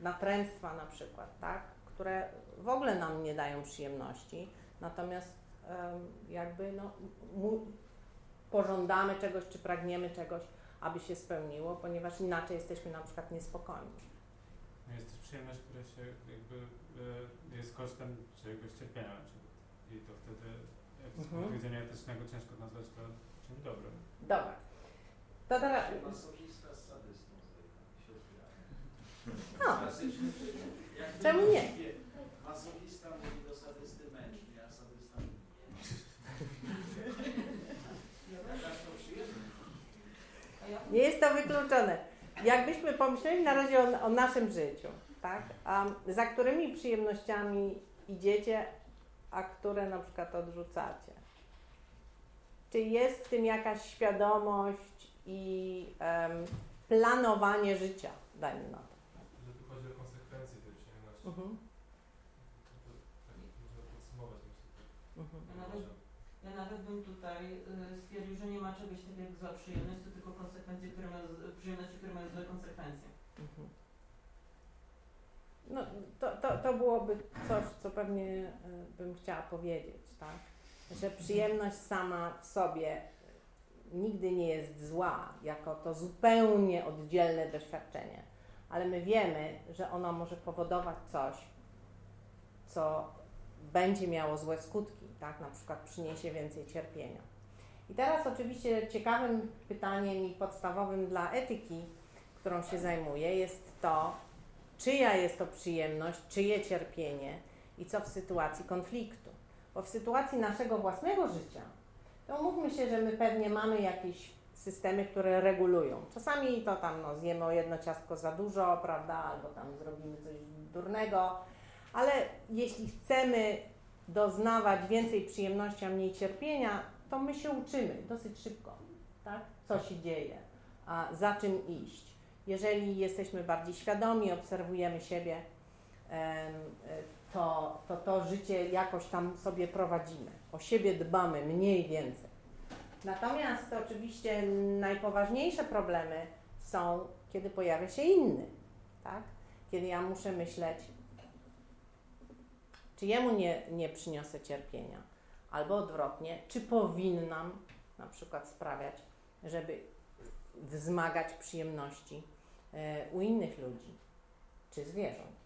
natręctwa na przykład, tak? które w ogóle nam nie dają przyjemności, natomiast jakby no, mu, pożądamy czegoś, czy pragniemy czegoś, aby się spełniło, ponieważ inaczej jesteśmy na przykład niespokojni. No jest też przyjemność, która się jakby e, jest kosztem czyjegoś cierpienia na przykład. I to wtedy e, z Mhm. punktu widzenia etycznego ciężko nazwać to czymś dobrym. Dobra. To teraz. Masochista z sadystą się. No, Czemu nie? Masochista mówi do sadysty męcz, nie, a sadysta mówi nie. Jest to wykluczone. Jakbyśmy pomyśleli na razie o, o naszym życiu, tak? A za którymi przyjemnościami idziecie, a które na przykład odrzucacie? Czy jest w tym jakaś świadomość i em, planowanie życia, dajmy na to? Że tu chodzi o konsekwencje tej przyjemności. Mhm. To, tak można podsumować myślę. Tak. Mhm. Ja nawet, ja nawet bym tutaj y, stwierdził, że nie ma czegoś takiego jak zła przyjemność, to tylko konsekwencje, które z- przyjemności, które mają złe konsekwencje. Mhm. No, to, to, to byłoby coś, co pewnie y, bym chciała powiedzieć, tak? Że przyjemność sama w sobie nigdy nie jest zła, jako to zupełnie oddzielne doświadczenie, ale my wiemy, że ona może powodować coś, co będzie miało złe skutki, tak? Na przykład przyniesie więcej cierpienia. I teraz oczywiście ciekawym pytaniem i podstawowym dla etyki, którą się zajmuję, jest to, czyja jest to przyjemność, czyje cierpienie i co w sytuacji konfliktu. Bo w sytuacji naszego własnego życia, to mówmy się, że my pewnie mamy jakieś systemy, które regulują. Czasami to tam no, zjemy o jedno ciastko za dużo, prawda, albo tam zrobimy coś durnego, ale jeśli chcemy doznawać więcej przyjemności, a mniej cierpienia, to my się uczymy dosyć szybko, tak? co się dzieje, a za czym iść. Jeżeli jesteśmy bardziej świadomi, obserwujemy siebie, to, to to życie jakoś tam sobie prowadzimy. O siebie dbamy mniej więcej. Natomiast oczywiście najpoważniejsze problemy są, kiedy pojawia się inny, tak? Kiedy ja muszę myśleć, czy jemu nie, nie przyniosę cierpienia, albo odwrotnie, czy powinnam na przykład sprawiać, żeby wzmagać przyjemności e, u innych ludzi czy zwierząt.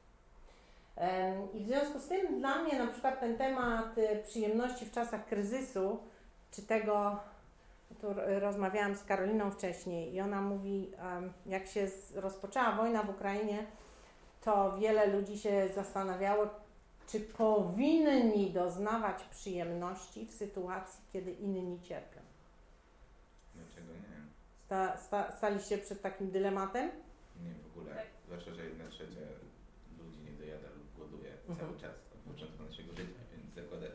I w związku z tym dla mnie na przykład ten temat e, przyjemności w czasach kryzysu, czy tego, tu rozmawiałam z Karoliną wcześniej i ona mówi, jak się rozpoczęła wojna w Ukrainie, to wiele ludzi się zastanawiało, czy powinni doznawać przyjemności w sytuacji, kiedy inni cierpią. Dlaczego nie? Sta, sta, staliście przed takim dylematem? Nie w ogóle. Tak. Zwłaszcza, że jedna trzecia ludzi nie dojada lub głoduje Mhm. cały czas od początku naszego życia, więc zakłada,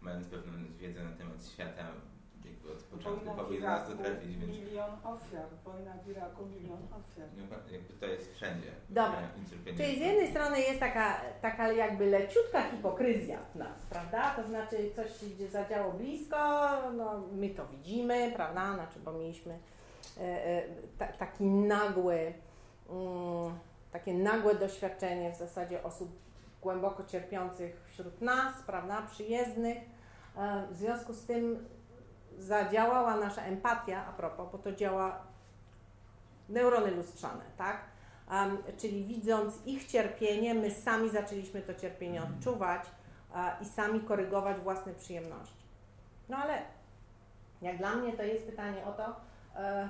mając pewną wiedzę na temat świata, od początku powinna nas trafić, więc milion ofiar. Wojna w Iraku, milion ofiar. no, jakby to jest wszędzie. Dobra. Czyli z jednej strony jest taka, taka jakby leciutka hipokryzja w nas, prawda? To znaczy coś się gdzie zadziało blisko, no my to widzimy, prawda? Znaczy, bo mieliśmy e, ta, taki nagły, mm, takie nagłe doświadczenie w zasadzie osób głęboko cierpiących wśród nas, prawda, przyjezdnych. E, w związku z tym zadziałała nasza empatia, a propos, bo to działa neurony lustrzane, tak? Um, czyli widząc ich cierpienie, my sami zaczęliśmy to cierpienie odczuwać uh, i sami korygować własne przyjemności. No ale jak dla mnie to jest pytanie o to, uh,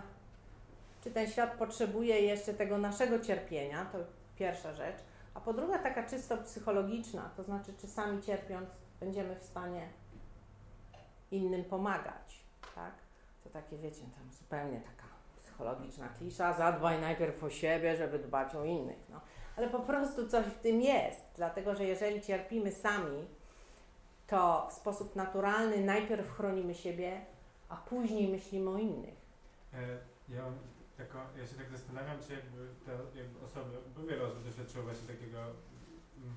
czy ten świat potrzebuje jeszcze tego naszego cierpienia, to pierwsza rzecz, a po druga taka czysto psychologiczna, to znaczy czy sami cierpiąc będziemy w stanie innym pomagać, tak? To takie, wiecie, tam zupełnie taka psychologiczna klisza, zadbaj najpierw o siebie, żeby dbać o innych, no. Ale po prostu coś w tym jest, dlatego, że jeżeli cierpimy sami, to w sposób naturalny najpierw chronimy siebie, a później myślimy o innych. E, ja, ja się tak zastanawiam, czy jakby te jakby osoby, bo wiele osób doświadczyło właśnie takiego, mm,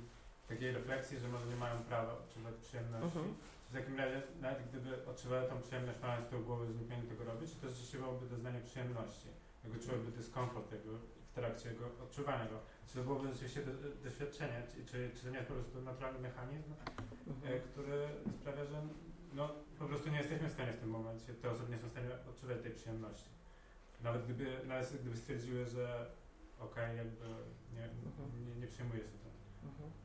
takiej refleksji, że może nie mają prawa odczuwać przyjemności. Mhm. W takim razie, nawet gdyby odczuwały tą przyjemność, mając to głowy, że nie tego robić, to rzeczywiście byłoby doznanie przyjemności. Jakby czułyby dyskomfort jakby w trakcie jego odczuwania go. Czy to byłoby rzeczywiście do, doświadczenie, czy, czy, to nie jest po prostu naturalny mechanizm, e, który sprawia, że no, po prostu nie jesteśmy w stanie w tym momencie, te osoby nie są w stanie odczuwać tej przyjemności. Nawet gdyby, nawet gdyby stwierdziły, że okej, jakby nie, nie, nie przyjmuje się to. Ym, t-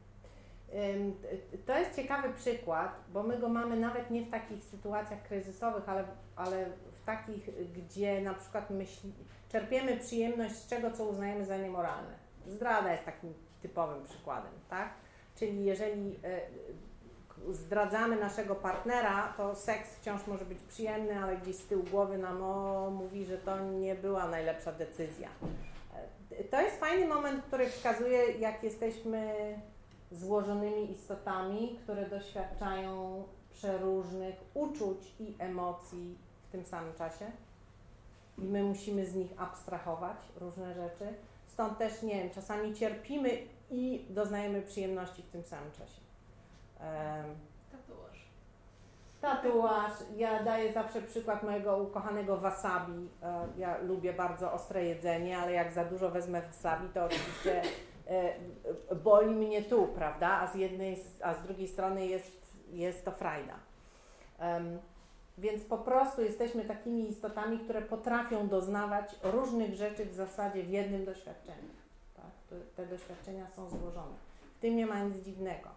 To jest ciekawy przykład, bo my go mamy nawet nie w takich sytuacjach kryzysowych, ale, ale w takich, gdzie na przykład myśli, czerpiemy przyjemność z czego, co uznajemy za niemoralne. Zdrada jest takim typowym przykładem, tak? Czyli jeżeli e, zdradzamy naszego partnera, to seks wciąż może być przyjemny, ale gdzieś z tyłu głowy nam o, mówi, że to nie była najlepsza decyzja. E, To jest fajny moment, który wskazuje, jak jesteśmy złożonymi istotami, które doświadczają przeróżnych uczuć i emocji w tym samym czasie. I my musimy z nich abstrahować różne rzeczy. Stąd też, nie wiem, czasami cierpimy i doznajemy przyjemności w tym samym czasie. Em, Tatuaż. Tatuaż. Ja daję zawsze przykład mojego ukochanego wasabi. E, Ja lubię bardzo ostre jedzenie, ale jak za dużo wezmę wasabi, to oczywiście boli mnie tu, prawda? A z jednej, a z drugiej strony jest, jest to frajda. Em, Więc po prostu jesteśmy takimi istotami, które potrafią doznawać różnych rzeczy w zasadzie w jednym doświadczeniu. Tak? Te, doświadczenia są złożone. W tym nie ma nic dziwnego.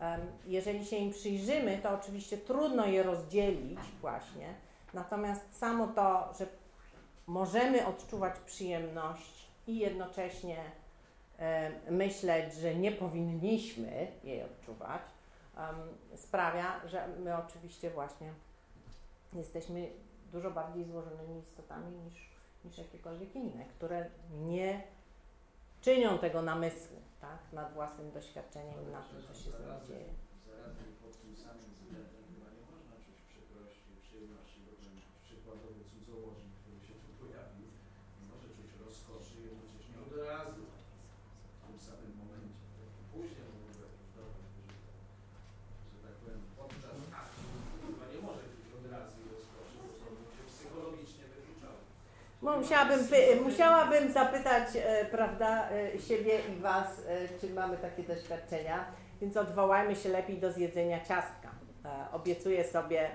Em, Jeżeli się im przyjrzymy, to oczywiście trudno je rozdzielić właśnie, natomiast samo to, że możemy odczuwać przyjemność i jednocześnie myśleć, że nie powinniśmy jej odczuwać, sprawia, że my oczywiście właśnie jesteśmy dużo bardziej złożonymi istotami niż, niż jakiekolwiek inne, które nie czynią tego namysłu tak, nad własnym doświadczeniem nad tym, co się z nimi dzieje. Tym samym względem chyba nie można czuć przykrości, przyjemności, bo ten przykładowy cudzołożnik, który się tu pojawił, nie może czuć rozkoszy i jednocześnie od razu w tym samym momencie. Później on może jakiś dobre przeżytek. Że tak powiem, podczas aktu chyba nie może czuć od razu rozkoszy, bo to by się psychologicznie wykluczało. No, musiałabym, musiałabym zapytać e, prawda, e, siebie i Was, e, czy mamy takie doświadczenia, więc odwołajmy się lepiej do zjedzenia ciastka. Obiecuję sobie,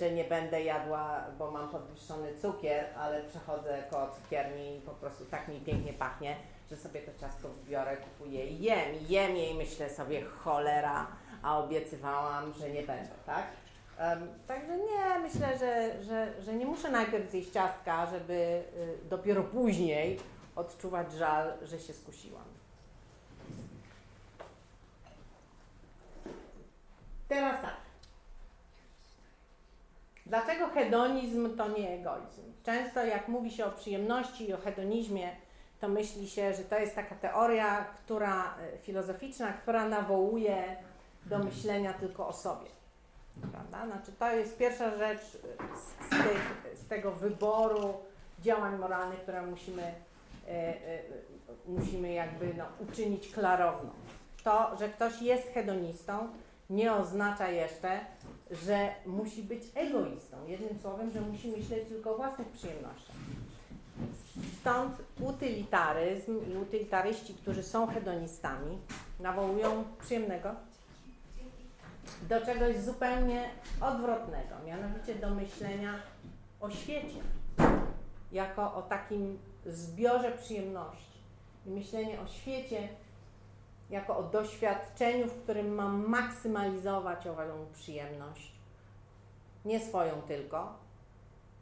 że nie będę jadła, bo mam podwyższony cukier, ale przechodzę koło cukierni i po prostu tak mi pięknie pachnie, że sobie to ciastko biorę, kupuję i jem. I jem je i myślę sobie cholera, a obiecywałam, że nie będę, tak? Także nie, myślę, że, że, że nie muszę najpierw zjeść ciastka, żeby y, dopiero później odczuwać żal, że się skusiłam. Teraz tak. Dlaczego hedonizm to nie egoizm? Często jak mówi się o przyjemności i o hedonizmie, to myśli się, że to jest taka teoria, która y, filozoficzna, która nawołuje do myślenia tylko o sobie. Prawda? Znaczy, to jest pierwsza rzecz z, tych, z tego wyboru działań moralnych, które musimy, e, e, musimy jakby no, uczynić klarowną. To, że ktoś jest hedonistą, nie oznacza jeszcze, że musi być egoistą. Jednym słowem, że musi myśleć tylko o własnych przyjemnościach. stąd utylitaryzm i utylitaryści, którzy są hedonistami, nawołują przyjemnego do czegoś zupełnie odwrotnego, mianowicie do myślenia o świecie jako o takim zbiorze przyjemności. I myślenie o świecie jako o doświadczeniu, w którym mam maksymalizować ową przyjemność. Nie swoją tylko,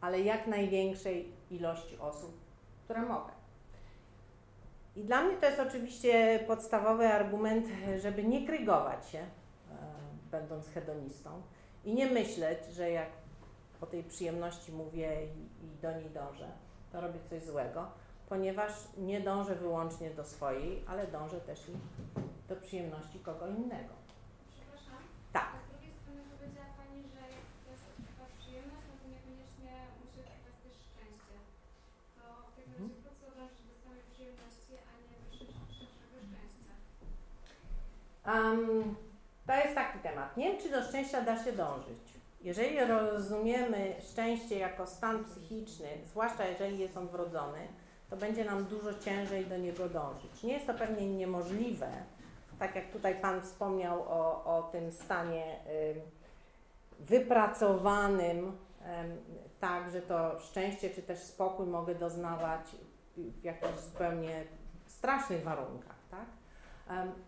ale jak największej ilości osób, które mogę. I dla mnie to jest oczywiście podstawowy argument, żeby nie krygować się, będąc hedonistą, i nie myśleć, że jak o tej przyjemności mówię i, i do niej dążę, to robię coś złego, ponieważ nie dążę wyłącznie do swojej, ale dążę też i do przyjemności kogo innego. Przepraszam. Tak. A z drugiej strony powiedziała Pani, że jak przyjemność, no to niekoniecznie musi trwać też szczęście. To w takim Mhm. razie po co do samej przyjemności, a nie do szerszego szczęścia? Um, to jest taki temat. Nie wiem, czy do szczęścia da się dążyć. Jeżeli rozumiemy szczęście jako stan psychiczny, zwłaszcza jeżeli jest on wrodzony, to będzie nam dużo ciężej do niego dążyć. Nie jest to pewnie niemożliwe, tak jak tutaj Pan wspomniał o, o tym stanie y, wypracowanym, tak, że to szczęście czy też spokój mogę doznawać w jakichś zupełnie strasznych warunkach. Tak?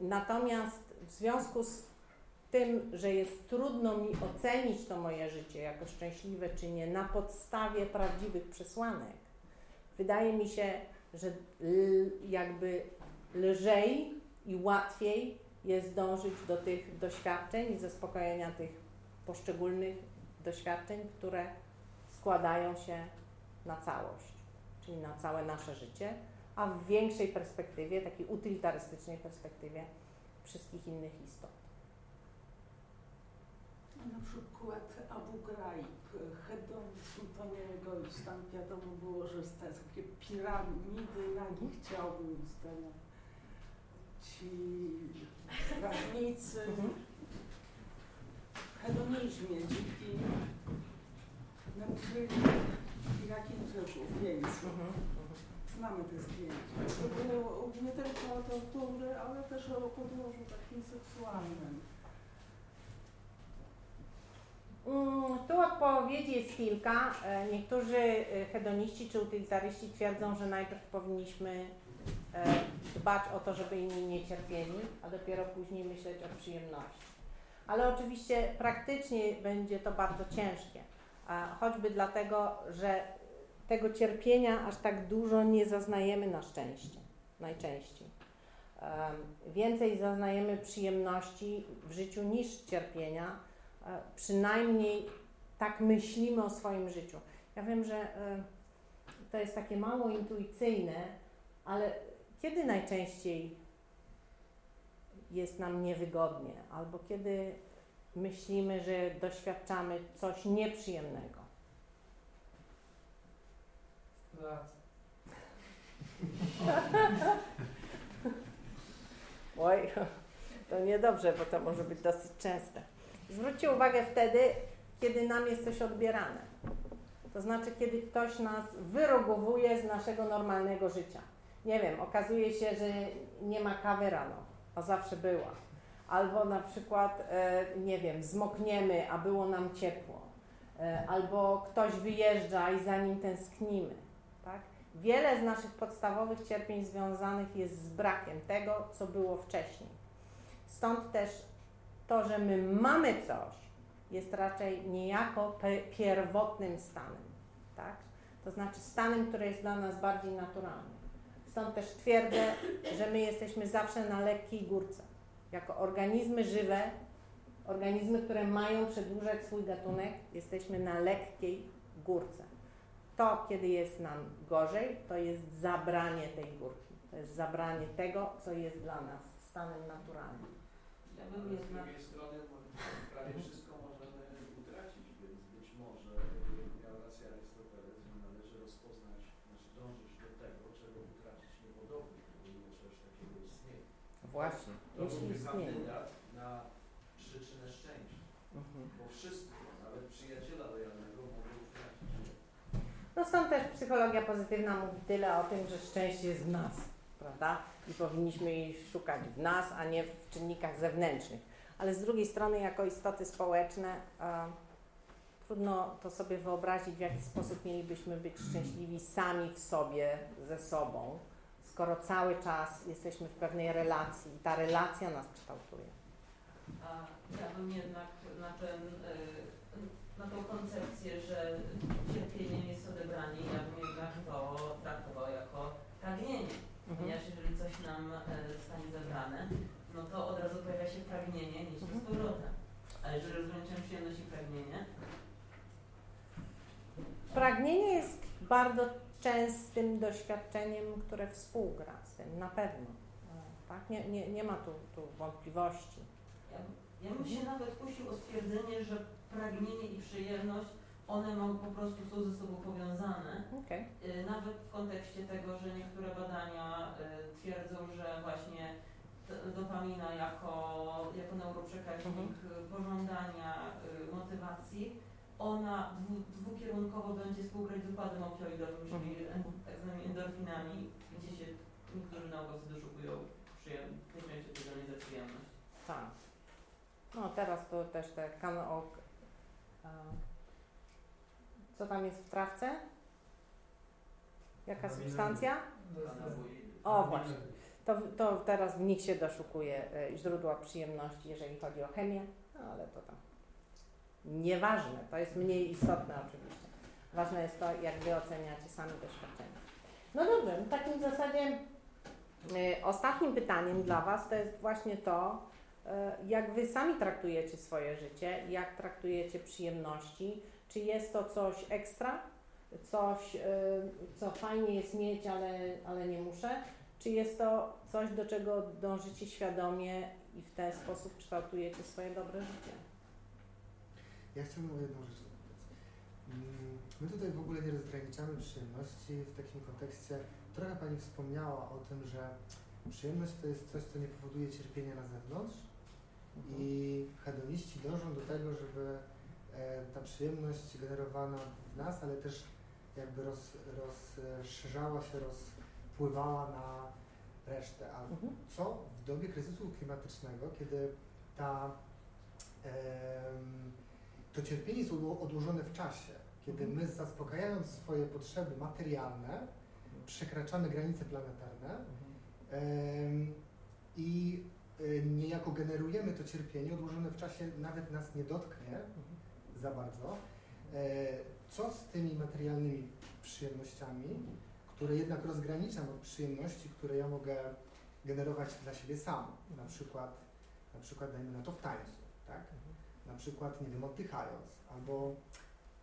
Natomiast w związku z tym, że jest trudno mi ocenić to moje życie jako szczęśliwe czy nie na podstawie prawdziwych przesłanek, wydaje mi się, że jakby lżej i łatwiej jest dążyć do tych doświadczeń i zaspokojenia tych poszczególnych doświadczeń, które składają się na całość, czyli na całe nasze życie, a w większej perspektywie, takiej utylitarystycznej perspektywie wszystkich innych istot. Na przykład Abu Ghraib, hedonizm to nie egoizm. Tam wiadomo było, że jest takie piramidy nagich ciał były ustawione. Ci strażnicy Mhm. w hedonizmie dziki nakryli Irakijczyków wieńców. Mhm. Znamy te zdjęcia. To było nie tylko o tortury, ale też o podłożu takim seksualnym. Mm, Tu odpowiedzi jest kilka. E, Niektórzy e, hedoniści czy utylitaryści twierdzą, że najpierw powinniśmy e, dbać o to, żeby inni nie cierpieli, a dopiero później myśleć o przyjemności. Ale oczywiście praktycznie będzie to bardzo ciężkie, choćby dlatego, że tego cierpienia aż tak dużo nie zaznajemy na szczęście, najczęściej. Więcej zaznajemy przyjemności w życiu niż cierpienia, przynajmniej tak myślimy o swoim życiu. Ja wiem, że e, to jest takie mało intuicyjne, ale kiedy najczęściej jest nam niewygodnie, albo kiedy myślimy, że doświadczamy coś nieprzyjemnego? Oj, to niedobrze, bo to może być dosyć częste. Zwróćcie uwagę wtedy, kiedy nam jest coś odbierane. To znaczy, kiedy ktoś nas wyrogowuje z naszego normalnego życia. Nie wiem, okazuje się, że nie ma kawy rano, a zawsze była. Albo na przykład, e, nie wiem, zmokniemy, a było nam ciepło. E, albo ktoś wyjeżdża i za nim tęsknimy. Tak? Wiele z naszych podstawowych cierpień związanych jest z brakiem tego, co było wcześniej. Stąd też to, że my mamy coś, jest raczej niejako pierwotnym stanem, tak? To znaczy stanem, który jest dla nas bardziej naturalny. Stąd też twierdzę, że my jesteśmy zawsze na lekkiej górce. Jako organizmy żywe, organizmy, które mają przedłużać swój gatunek, jesteśmy na lekkiej górce. To, kiedy jest nam gorzej, to jest zabranie tej górki. To jest zabranie tego, co jest dla nas stanem naturalnym. Ja Ale z jednak... drugiej strony prawie wszystko możemy utracić, więc być może miał rację Arystoteles, że należy rozpoznać, znaczy dążyć do tego, czego utracić niepodobnie, gdyby coś takiego istnieje. Właśnie, To byłby kandydat na przyczynę szczęścia, Mhm. bo wszystko, nawet przyjaciela lojalnego mogą utracić. No stąd też psychologia pozytywna mówi tyle o tym, że szczęście jest w nas, prawda? I powinniśmy jej szukać w nas, a nie w czynnikach zewnętrznych. Ale z drugiej strony, jako istoty społeczne, e, trudno to sobie wyobrazić, w jaki sposób mielibyśmy być szczęśliwi sami w sobie, ze sobą, skoro cały czas jesteśmy w pewnej relacji i ta relacja nas kształtuje. Ja bym jednak na ten, y, na tą koncepcję, że cierpieniem jest odebranie, ja bym jednak to traktował jako pragnienie. Mhm. Ponieważ jeżeli coś nam y, zostanie zabrane, no to od razu pojawia się pragnienie nieść to Mhm. z powrotem. A jeżeli rozgraniczam przyjemność i pragnienie, Pragnienie jest bardzo częstym doświadczeniem, które współgra z tym, na pewno. Tak? Nie, nie, nie ma tu, tu wątpliwości. ja, ja bym się nawet kusił o stwierdzenie, że pragnienie i przyjemność, one mam, po prostu są ze sobą powiązane. Okej. Y, Nawet w kontekście tego, że niektóre badania y, twierdzą, że właśnie dopamina jako, jako neuroprzekaźnik y, pożądania, y, motywacji, ona dwu, dwukierunkowo będzie współgrać z układem opioidowym, czyli en, tak zwanymi endorfinami, gdzie się niektórzy naukowcy doszukują przyjem, najczęściej za przyjemność. Tak. No teraz to też te kanok. e, Co tam jest w trawce? Jaka substancja? O właśnie. To, to teraz w nich się doszukuje e, źródła przyjemności, jeżeli chodzi o chemię, no ale to tam nieważne, to jest mniej istotne oczywiście. Ważne jest to, jak wy oceniacie same doświadczenia. No dobrze, w takim zasadzie e, ostatnim pytaniem dla was to jest właśnie to, e, jak wy sami traktujecie swoje życie, jak traktujecie przyjemności, czy jest to coś ekstra, coś, e, co fajnie jest mieć, ale, ale nie muszę, czy jest to coś, do czego dążycie świadomie i w ten sposób kształtujecie swoje dobre życie? Ja chciałbym o jedną rzecz zapytać. Mm, My tutaj w ogóle nie rozgraniczamy przyjemności w takim kontekście. Trochę Pani wspomniała o tym, że przyjemność to jest coś, co nie powoduje cierpienia na zewnątrz i hedoniści dążą do tego, żeby e, ta przyjemność generowana w nas, ale też jakby roz, rozszerzała się, rozpływała na resztę. A Mhm. co w dobie kryzysu klimatycznego, kiedy ta, to cierpienie jest odło- odłożone w czasie, kiedy my zaspokajając swoje potrzeby materialne, przekraczamy granice planetarne em, i y, niejako generujemy to cierpienie odłożone w czasie, nawet nas nie dotknie za bardzo. E, Co z tymi materialnymi przyjemnościami, które jednak rozgraniczam od przyjemności, które ja mogę generować dla siebie sam, na przykład, na przykład dajmy na to w tańcu, tak? Na przykład, nie wiem, oddychając, albo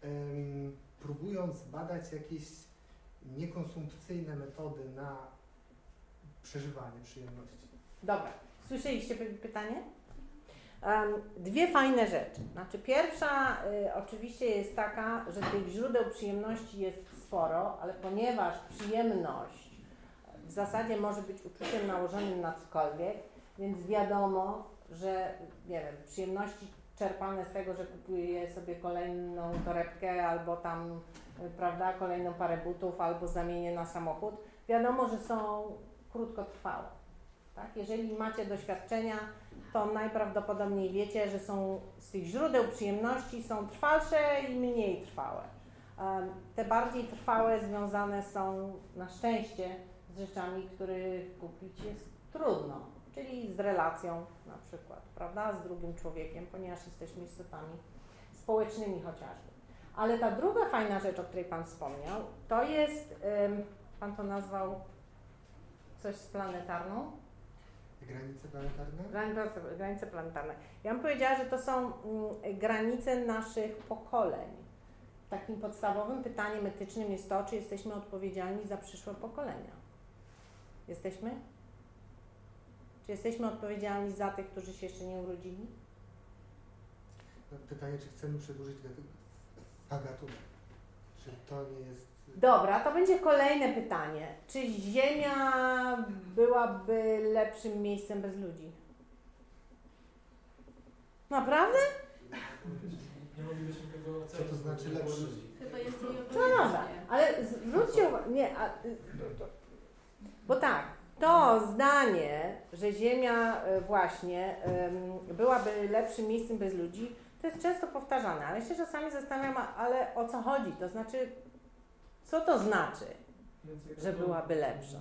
em, próbując badać jakieś niekonsumpcyjne metody na przeżywanie przyjemności. Dobra, słyszeliście py- pytanie? Dwie fajne rzeczy. Znaczy, pierwsza y, oczywiście jest taka, że tych źródeł przyjemności jest sporo, ale ponieważ przyjemność w zasadzie może być uczuciem nałożonym na cokolwiek, więc wiadomo, że nie wiem, przyjemności czerpane z tego, że kupuję sobie kolejną torebkę albo tam, prawda, kolejną parę butów albo zamienię na samochód, wiadomo, że są krótkotrwałe. Tak? Jeżeli macie doświadczenia, to najprawdopodobniej wiecie, że są z tych źródeł przyjemności są trwalsze i mniej trwałe. Te bardziej trwałe związane są na szczęście z rzeczami, których kupić jest trudno, czyli z relacją na przykład, prawda, z drugim człowiekiem, ponieważ jesteśmy istotami społecznymi chociażby. Ale ta druga fajna rzecz, o której Pan wspomniał, to jest, Pan to nazwał coś z planetarną? Granice planetarne? Granice, granice planetarne. Ja bym powiedziała, że to są mm, granice naszych pokoleń. Takim podstawowym pytaniem etycznym jest to, czy jesteśmy odpowiedzialni za przyszłe pokolenia. Jesteśmy? Czy jesteśmy odpowiedzialni za tych, którzy się jeszcze nie urodzili? No, pytanie, czy chcemy przedłużyć gatu- gatunek? Czy to nie jest... Dobra, to będzie kolejne pytanie. Czy Ziemia byłaby lepszym miejscem bez ludzi? Naprawdę? Nie moglibyśmy tego Co ocenić. to znaczy lepszy? ludzi. Chyba jest No dobra, ale zwróćcie uwagę, nie, a, y, bo tak, to zdanie, że Ziemia y, właśnie byłaby lepszym miejscem bez ludzi, to jest często powtarzane, ale się czasami zastanawiam, ale o co chodzi? To znaczy, co to znaczy? Że to- byłaby lepsza.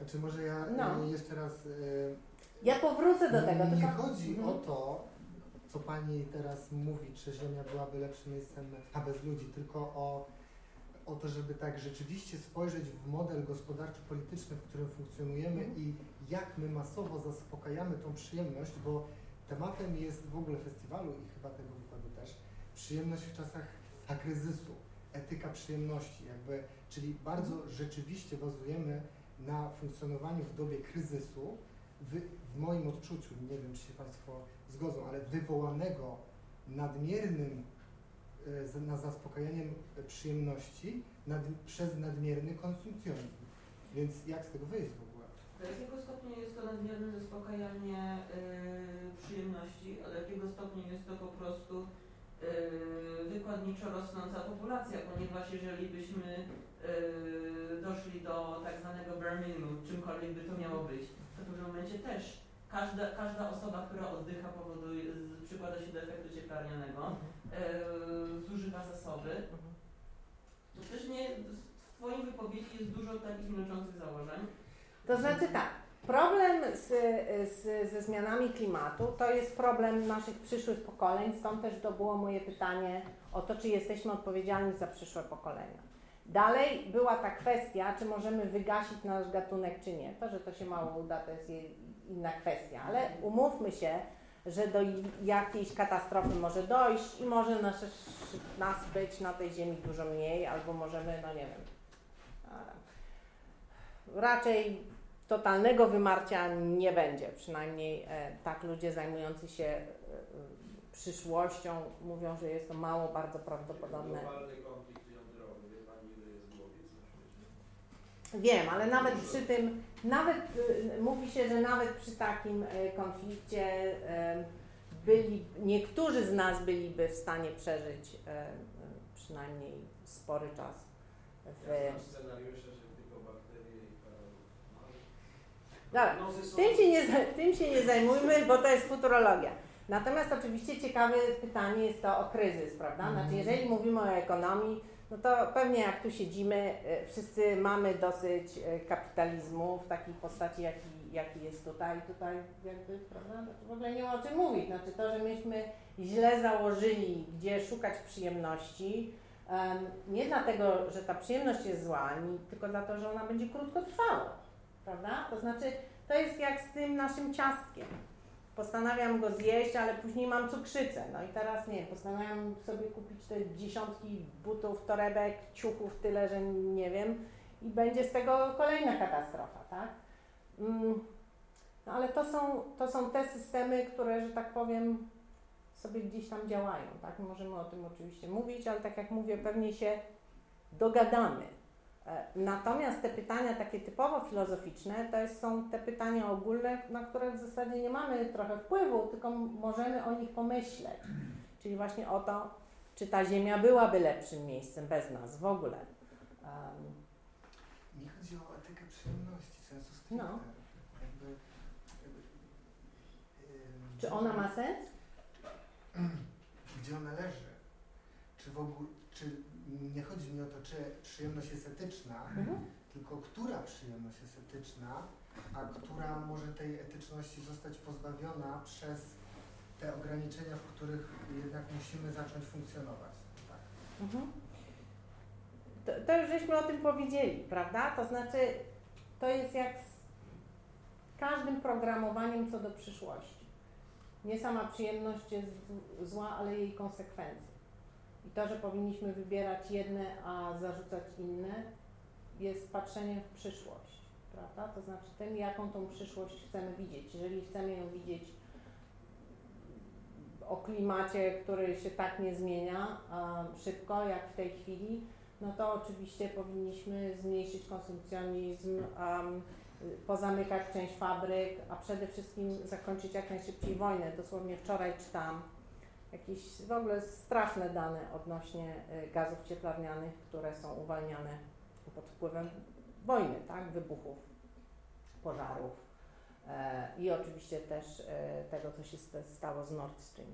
Znaczy może ja No. e, jeszcze raz... Ja powrócę do tego, Nie tylko... chodzi Mhm. o to, co pani teraz mówi, czy Ziemia byłaby lepszym miejscem a bez ludzi, tylko o, o to, żeby tak rzeczywiście spojrzeć w model gospodarczo-polityczny, w którym funkcjonujemy Mhm. i jak my masowo zaspokajamy tą przyjemność, bo tematem jest w ogóle festiwalu i chyba tego wykładu też, przyjemność w czasach kryzysu, etyka przyjemności, jakby, czyli bardzo rzeczywiście bazujemy na funkcjonowaniu w dobie kryzysu, wy, w moim odczuciu, nie wiem czy się Państwo zgodzą, ale wywołanego nadmiernym e, na zaspokajaniem e, przyjemności nad, przez nadmierny konsumpcjonizm. Więc jak z tego wyjść w ogóle? Do jakiego stopnia jest to nadmierne zaspokajanie y, przyjemności, a do jakiego stopnia jest to po prostu y, wykładniczo rosnąca populacja, ponieważ jeżeli byśmy doszli do tak zwanego bare minimum, czymkolwiek by to miało być, w pewnym momencie też każda, każda osoba, która oddycha, powoduje, przykłada się do efektu cieplarnianego, y, zużywa zasoby, to też nie, w Twoim wypowiedzi jest dużo takich milczących założeń. To znaczy tak, problem z, z, ze zmianami klimatu to jest problem naszych przyszłych pokoleń, stąd też to było moje pytanie o to, czy jesteśmy odpowiedzialni za przyszłe pokolenia. Dalej była ta kwestia, czy możemy wygasić nasz gatunek, czy nie. To, że to się mało uda, to jest je- inna kwestia, ale umówmy się, że do jakiejś katastrofy może dojść i może nas, nas być na tej ziemi dużo mniej, albo możemy, no nie wiem, raczej totalnego wymarcia nie będzie. Przynajmniej e, tak ludzie zajmujący się e, przyszłością mówią, że jest to mało bardzo prawdopodobne. Globalny konflikt jądrowy, wie Pani ile jest głowic na świecie? Wiem, ale nawet przy tym, nawet y, mówi się, że nawet przy takim y, konflikcie y, byli, niektórzy z nas byliby w stanie przeżyć przynajmniej spory czas. W, Ja scenariusze, że tylko bakterie i. Dobra, są- tym się, nie, tym się nie zajmujmy, bo to jest futurologia. Natomiast oczywiście ciekawe pytanie jest to o kryzys, prawda? Znaczy, jeżeli mówimy o ekonomii, no to pewnie jak tu siedzimy, y, wszyscy mamy dosyć y, kapitalizmu w takiej postaci, jaki, jaki jest tutaj. Tutaj jakby, prawda? No w ogóle nie ma o czym mówić. Znaczy to, że myśmy źle założyli, gdzie szukać przyjemności, em, nie dlatego, że ta przyjemność jest zła, ani tylko dlatego, że ona będzie krótkotrwała, prawda? To znaczy, to jest jak z tym naszym ciastkiem. Postanawiam go zjeść, ale później mam cukrzycę. No i teraz nie, postanawiam sobie kupić te dziesiątki butów, torebek, ciuchów, tyle, że nie wiem, i będzie z tego kolejna katastrofa, tak? Mm, No ale to są, to są te systemy, które, że tak powiem, sobie gdzieś tam działają, tak? Możemy o tym oczywiście mówić, ale tak jak mówię, pewnie się dogadamy. Natomiast te pytania takie typowo filozoficzne, to jest, są te pytania ogólne, na które w zasadzie nie mamy trochę wpływu, tylko możemy o nich pomyśleć. Czyli właśnie o to, czy ta Ziemia byłaby lepszym miejscem bez nas w ogóle. Um, Nie chodzi o etykę przyjemności, sensu stricte. No. Jakby, jakby, ym, czy ona ma sens? Gdzie ona leży? Czy w ogóle, czy nie chodzi mi o to, czy przyjemność jest etyczna, Mhm. tylko która przyjemność jest etyczna, a która może tej etyczności zostać pozbawiona przez te ograniczenia, w których jednak musimy zacząć funkcjonować. Tak. Mhm. To, to już żeśmy o tym powiedzieli, prawda? To znaczy, to jest jak z każdym programowaniem co do przyszłości. Nie sama przyjemność jest zła, ale jej konsekwencje. I to, że powinniśmy wybierać jedne, a zarzucać inne, jest patrzeniem w przyszłość, prawda? To znaczy tym, jaką tą przyszłość chcemy widzieć. Jeżeli chcemy ją widzieć o klimacie, który się tak nie zmienia szybko jak w tej chwili, no to oczywiście powinniśmy zmniejszyć konsumpcjonizm, um, pozamykać część fabryk, a przede wszystkim zakończyć jak najszybciej wojnę. Dosłownie wczoraj czytałam jakieś w ogóle straszne dane odnośnie y, gazów cieplarnianych, które są uwalniane pod wpływem wojny, tak, wybuchów, pożarów e, i oczywiście też e, tego, co się sta- stało z Nord Stream.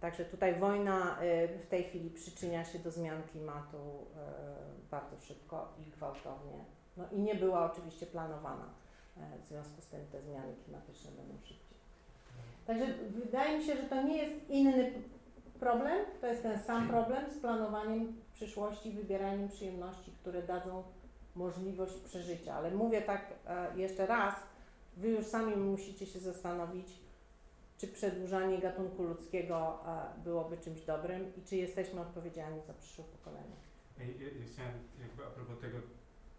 Także tutaj wojna e, w tej chwili przyczynia się do zmian klimatu e, bardzo szybko i gwałtownie. No i nie była oczywiście planowana. E, W związku z tym te zmiany klimatyczne będą szybciej. Także wydaje mi się, że to nie jest inny problem, to jest ten sam problem z planowaniem przyszłości, wybieraniem przyjemności, które dadzą możliwość przeżycia. Ale mówię tak e, jeszcze raz, wy już sami musicie się zastanowić, czy przedłużanie gatunku ludzkiego e, byłoby czymś dobrym i czy jesteśmy odpowiedzialni za przyszłe pokolenia. Ja, ja, ja chciałem jakby a propos tego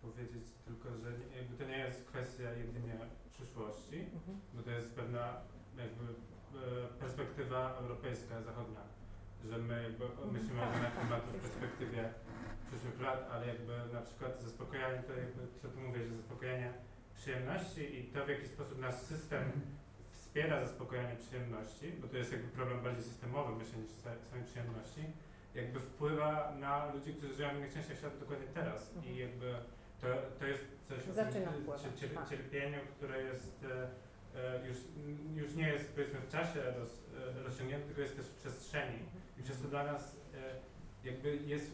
powiedzieć tylko, że nie- to nie jest kwestia jedynie przyszłości, Mhm. bo to jest pewna jakby e, perspektywa europejska, zachodnia, że my jakby myślimy o zmianach klimatu w perspektywie przyszłych lat, ale jakby na przykład zaspokojanie to jakby, co tu mówię, że zaspokojenie przyjemności i to w jaki sposób nasz system wspiera zaspokojenie przyjemności, bo to jest jakby problem bardziej systemowy myślę niż sa- samej przyjemności, jakby wpływa na ludzi, którzy żyją w innych częściach świata dokładnie teraz. I Mhm. jakby to, to jest coś o tak. cierpieniu, które jest e, już, już nie jest powiedzmy w czasie roz, e, rozciągnięte, tylko jest też w przestrzeni i przez to dla nas e, jakby jest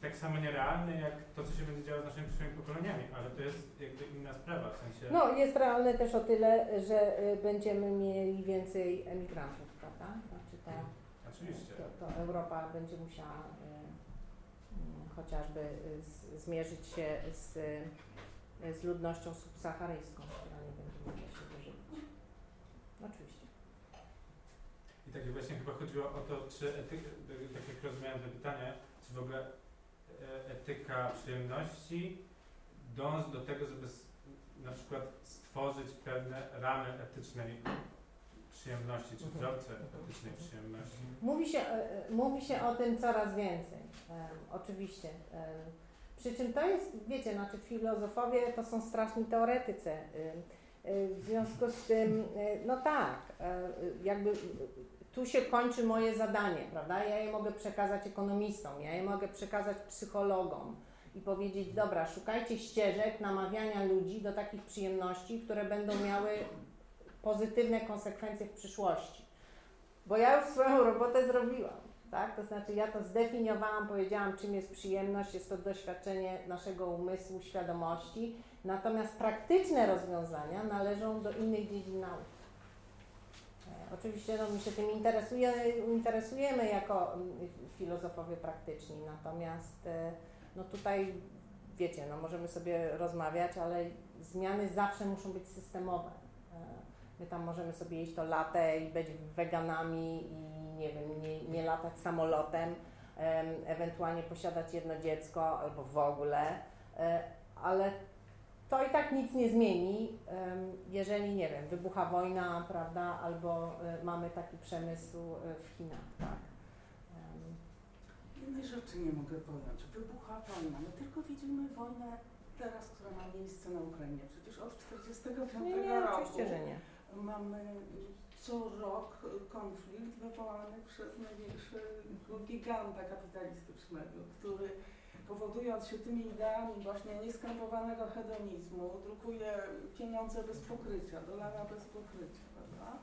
tak samo nierealne jak to, co się będzie działo z naszymi przyszłymi pokoleniami, ale to jest jakby inna sprawa, w sensie... No, jest realne też o tyle, że będziemy mieli więcej emigrantów, prawda? Znaczy to, Oczywiście. to, to Europa będzie musiała y, y, chociażby z, zmierzyć się z, z ludnością subsaharyjską, która nie będzie mogła się wyżywić. Oczywiście. I tak właśnie chyba chodziło o to, czy etyka, tak jak rozumiałem to pytanie, czy w ogóle e, etyka przyjemności dąży do tego, żeby na przykład stworzyć pewne ramy etycznej przyjemności, czy Mhm. wzorce etycznej przyjemności. Mówi się, e, e, mówi się o tym coraz więcej, oczywiście. Przy czym to jest, wiecie, znaczy filozofowie to są straszni teoretycy. em, e, W związku z tym, e, no tak, jakby tu się kończy moje zadanie, prawda? Ja je mogę przekazać ekonomistom, ja je mogę przekazać psychologom i powiedzieć, dobra, szukajcie ścieżek namawiania ludzi do takich przyjemności, które będą miały pozytywne konsekwencje w przyszłości. Bo ja już swoją robotę zrobiłam, tak? To znaczy ja to zdefiniowałam, powiedziałam, czym jest przyjemność, jest to doświadczenie naszego umysłu, świadomości, natomiast praktyczne rozwiązania należą do innych dziedzin nauk. Oczywiście no, my się tym interesuje, interesujemy jako mm, filozofowie praktyczni, natomiast e, no tutaj wiecie, no możemy sobie rozmawiać, ale zmiany zawsze muszą być systemowe. E, My tam możemy sobie jeść to latę i być weganami i nie wiem, nie, nie latać samolotem, em, ewentualnie posiadać jedno dziecko albo w ogóle, e, ale to i tak nic nie zmieni, jeżeli, nie wiem, wybucha wojna, prawda, albo e, mamy taki przemysł e, w Chinach, tak. Jednej rzeczy nie mogę pojąć. Wybucha wojna. My tylko widzimy wojnę teraz, która ma miejsce na Ukrainie. Przecież od 1945 Nie, nie, roku oczywiście, że nie. mamy co rok konflikt wywołany przez największego giganta kapitalistycznego, który powodując się tymi ideami właśnie nieskrępowanego hedonizmu, drukuje pieniądze bez pokrycia, dolara bez pokrycia, prawda?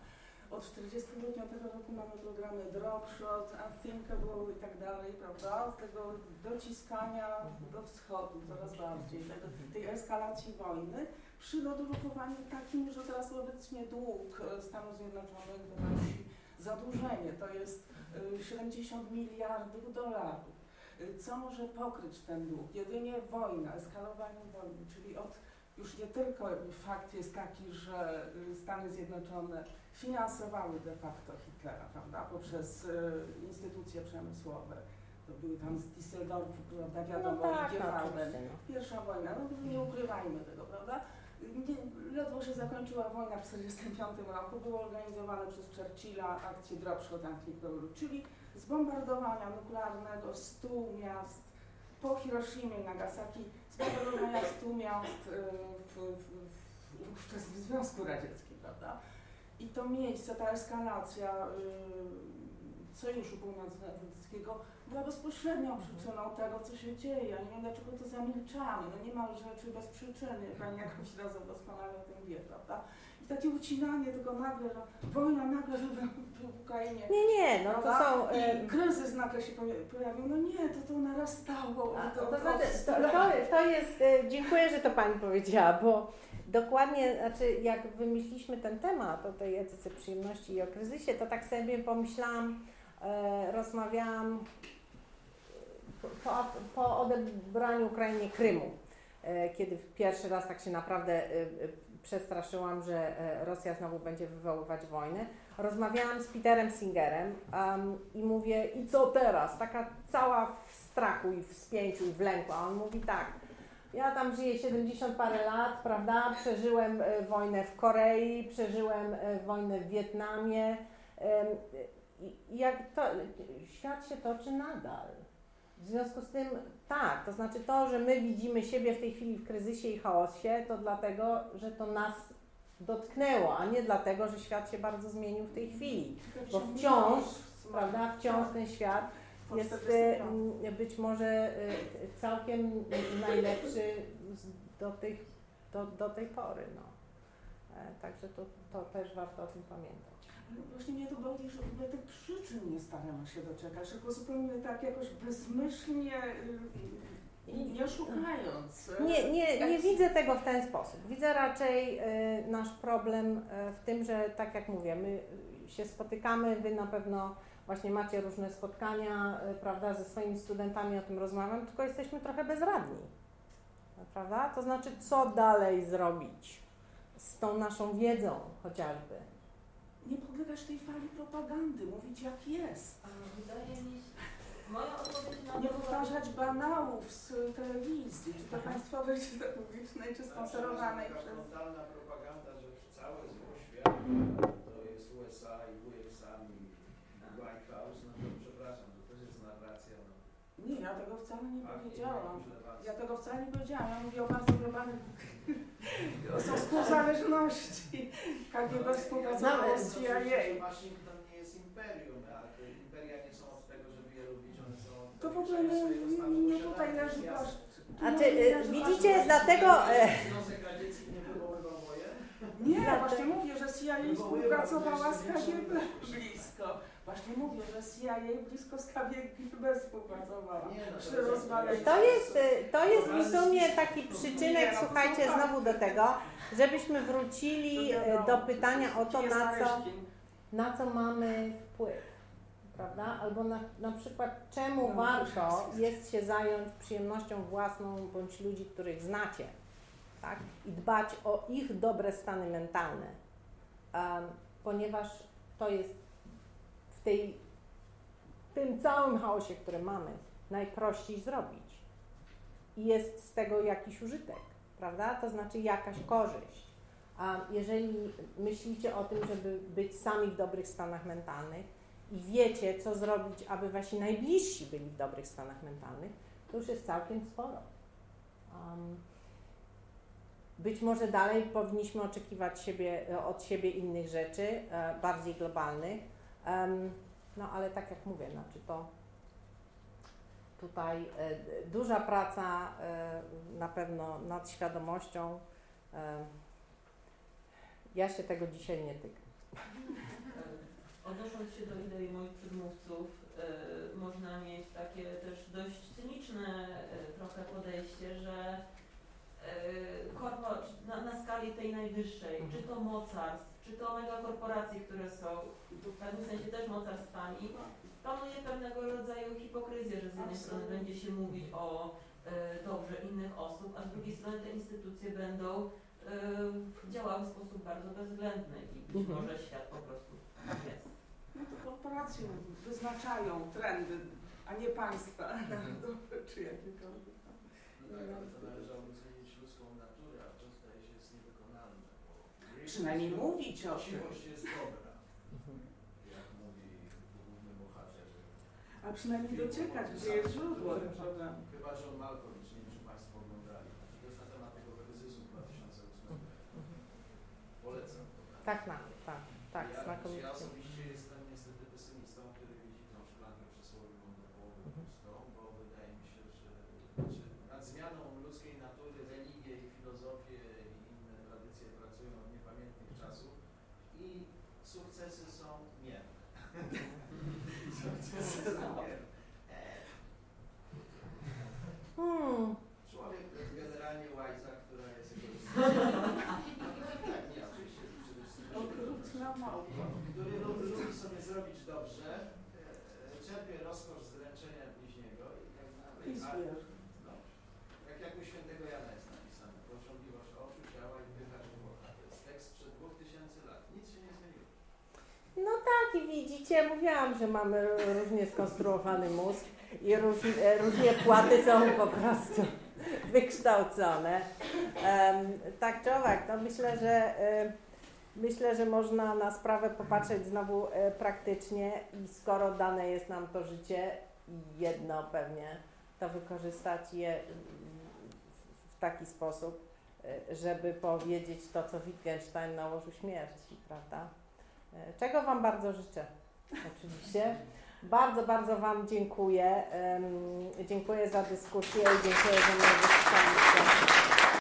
Od 1945 roku mamy programy Dropshot, Unthinkable i tak dalej, prawda? Z tego dociskania do wschodu coraz bardziej, tego, tej eskalacji wojny, przy dodrukowaniu takim, że teraz obecnie dług Stanów Zjednoczonych wynosi zadłużenie, to jest e, 70 miliardów dolarów. E, Co może pokryć ten dług? Jedynie wojna, eskalowanie wojny, czyli od już nie tylko fakt jest taki, że y, Stany Zjednoczone finansowały de facto Hitlera, prawda, poprzez y, instytucje przemysłowe. To były tam z Düsseldorfu, prawda, No wiadomo, tak, no, oczywiście, no. Pierwsza wojna, no nie ukrywajmy tego, prawda? Nie, ledwo się zakończyła wojna w 1945 roku, były organizowane przez Churchilla akcje Dropshot Antipearl, czyli zbombardowania nuklearnego 100 miast po Hiroshimie i Nagasaki, zbombardowania 100 miast y, w, w, w w Związku Radzieckim, prawda? I to miejsce, ta eskalacja y, Sojuszu Północnoatlantyckiego była bezpośrednią przyczyną tego, co się dzieje. Ja nie wiem, dlaczego to zamilczamy. No nie ma rzeczy bez przyczyny. Pani jakoś razem doskonale o tym wie, prawda? I takie ucinanie tego nagle, że wojna nagle w Ukrainie. Nie, nie, no to są... I kryzys nagle się poja- pojawił. No nie, to to narastało. A, to, to, to, to, jest, e, dziękuję, że to Pani powiedziała, bo dokładnie, znaczy jak wymyśliliśmy ten temat o tej etyce przyjemności i o kryzysie, to tak sobie pomyślałam, e, rozmawiałam po, po odebraniu Ukrainie Krymu, e, kiedy pierwszy raz tak się naprawdę przestraszyłam, że e, Rosja znowu będzie wywoływać wojnę. Rozmawiałam z Peterem Singerem um, i mówię, i co teraz? Taka cała w strachu i w spięciu i w lęku. A on mówi tak, ja tam żyję 70 parę lat, prawda? Przeżyłem e, wojnę w Korei, przeżyłem e, wojnę w Wietnamie. I jak to, świat się toczy nadal. W związku z tym, tak, to znaczy to, że my widzimy siebie w tej chwili w kryzysie i chaosie, to dlatego, że to nas dotknęło, a nie dlatego, że świat się bardzo zmienił w tej chwili. Bo wciąż, prawda, wciąż ten świat jest m, być może e, całkiem najlepszy do, tych, do, do tej pory. No. E, Także to, to też warto o tym pamiętać. Właśnie mnie to boli, że w ogóle tych przyczyn nie staramy się doczekać, tylko zupełnie tak jakoś bezmyślnie, y, nie szukając. y, Nie, nie, nie jak- widzę tego w ten sposób. Widzę raczej y, nasz problem y, w tym, że tak jak mówię, my y, się spotykamy, wy na pewno właśnie macie różne spotkania, y, prawda, ze swoimi studentami o tym rozmawiam, tylko jesteśmy trochę bezradni. Prawda? To znaczy, co dalej zrobić z tą naszą wiedzą chociażby. Nie podlegać tej fali propagandy, mówić jak jest. Wydaje mi się, moja odpowiedź na Nie to powtarzać banałów z telewizji, czy to państwowej, czy to publicznej, czy sponsorowanej Taka przez... frontalna propaganda, że całe zło świata to jest USA i wujek sam i White House, no to przepraszam, to też jest narracja. No. Nie, ja tego wcale nie powiedziałam. Ja tego wcale nie powiedziałam. Ja mówię o bardzo globalnym o związku zależności. KGB współpracowało z CIA. Waszyngton nie jest imperium, a imperia nie są od tego, żeby je lubić, one są To w ogóle posiadania. tutaj leży Jasne. płaszcz. A czy y, widzicie, dlatego... E, Związek Radziecki nie wywoływał wojen? Nie, właśnie mówię, że CIA współpracowała z KGB blisko. Właśnie mówię, że CIA blisko z KGB współpracowała. Nie, no, Przy to jest- rozwaleniu. To jest, y, to jest w sumie taki przyczynek, Nie, no słuchajcie, znowu do tego, żebyśmy wrócili y, do pytania o to, na co, na co mamy wpływ. Prawda? Albo na, na przykład, czemu No, warto jest się zająć przyjemnością własną bądź ludzi, których znacie, tak? I dbać o ich dobre stany mentalne, Em, ponieważ to jest w tej, tym całym chaosie, który mamy, najprościej zrobić. I jest z tego jakiś użytek, prawda? To znaczy jakaś korzyść. A jeżeli myślicie o tym, żeby być sami w dobrych stanach mentalnych i wiecie, co zrobić, aby wasi najbliżsi byli w dobrych stanach mentalnych, to już jest całkiem sporo. Um, być może dalej powinniśmy oczekiwać siebie, od siebie innych rzeczy, e, bardziej globalnych, no ale tak jak mówię, znaczy to tutaj e, duża praca e, na pewno nad świadomością. Ja się tego dzisiaj nie tykam. Odnosząc się do idei moich przedmówców, e, można mieć takie też dość cyniczne trochę podejście, że na, na skali tej najwyższej, Mhm. czy to mocarstw, czy to megakorporacji, które są w pewnym sensie też mocarstwami, panuje pewnego rodzaju hipokryzję, że z jednej strony będzie się mówić o e, dobrze innych osób, a z drugiej strony te instytucje będą e, działały w sposób bardzo bezwzględny i być Mhm. może świat po prostu jest. No to korporacje wyznaczają trendy, a nie państwa. Czy jakiekolwiek. No tak, ale to należałoby zmienić ludzką naturę, a to zdaje się jest niewykonalne. bo Przynajmniej mówić o tym. Chciwość jest dobra, jak mówi główny bohater. A przynajmniej dociekać, gdzie jest źródło. Chyba John Malkovich, nie wiem czy Państwo oglądali. To jest na temat tego kryzysu 2008. Tak, na, tak, tak, ja, znakomicie. ja osobiście jestem niestety pesymistą, który widzi tą szklankę przysłowiową do połowy Mhm. pustą, bo wydaje mi się, że znaczy, nad zmianą ludzkiej natury religie i filozofie i inne tradycje pracują od niepamiętnych czasów i sukcesy są mierne. sukcesy są mierne. E, Hmm. Człowiek to jest generalnie łajca, która jest egoistyczna. tak, nie, oczywiście przede wszystkim. Okrutna małpa. Który lu- lubi sobie zrobić dobrze, e, e, czerpie rozkosz z ręczenia bliźniego i tak dalej. I A- zwierzę. No, jak, jak u świętego Jana jest napisane, pożądliwość oczu, ciała i pychacz głowa. To jest tekst sprzed 2000 lat. Nic się nie zmieniło. No tak i widzicie, mówiłam, że mamy różnie skonstruowany mózg i róż, e, różnie płaty są po prostu wykształcone. Tak czy owak, no myślę, że e, myślę, że można na sprawę popatrzeć znowu e, praktycznie i skoro dane jest nam to życie, jedno pewnie, to wykorzystać je w- w taki sposób, e, żeby powiedzieć to, co Wittgenstein na łożu śmierci, prawda? E, Czego Wam bardzo życzę, oczywiście. Bardzo, bardzo Wam dziękuję. Dziękuję za dyskusję i dziękuję, że mnie wysłuchaliście.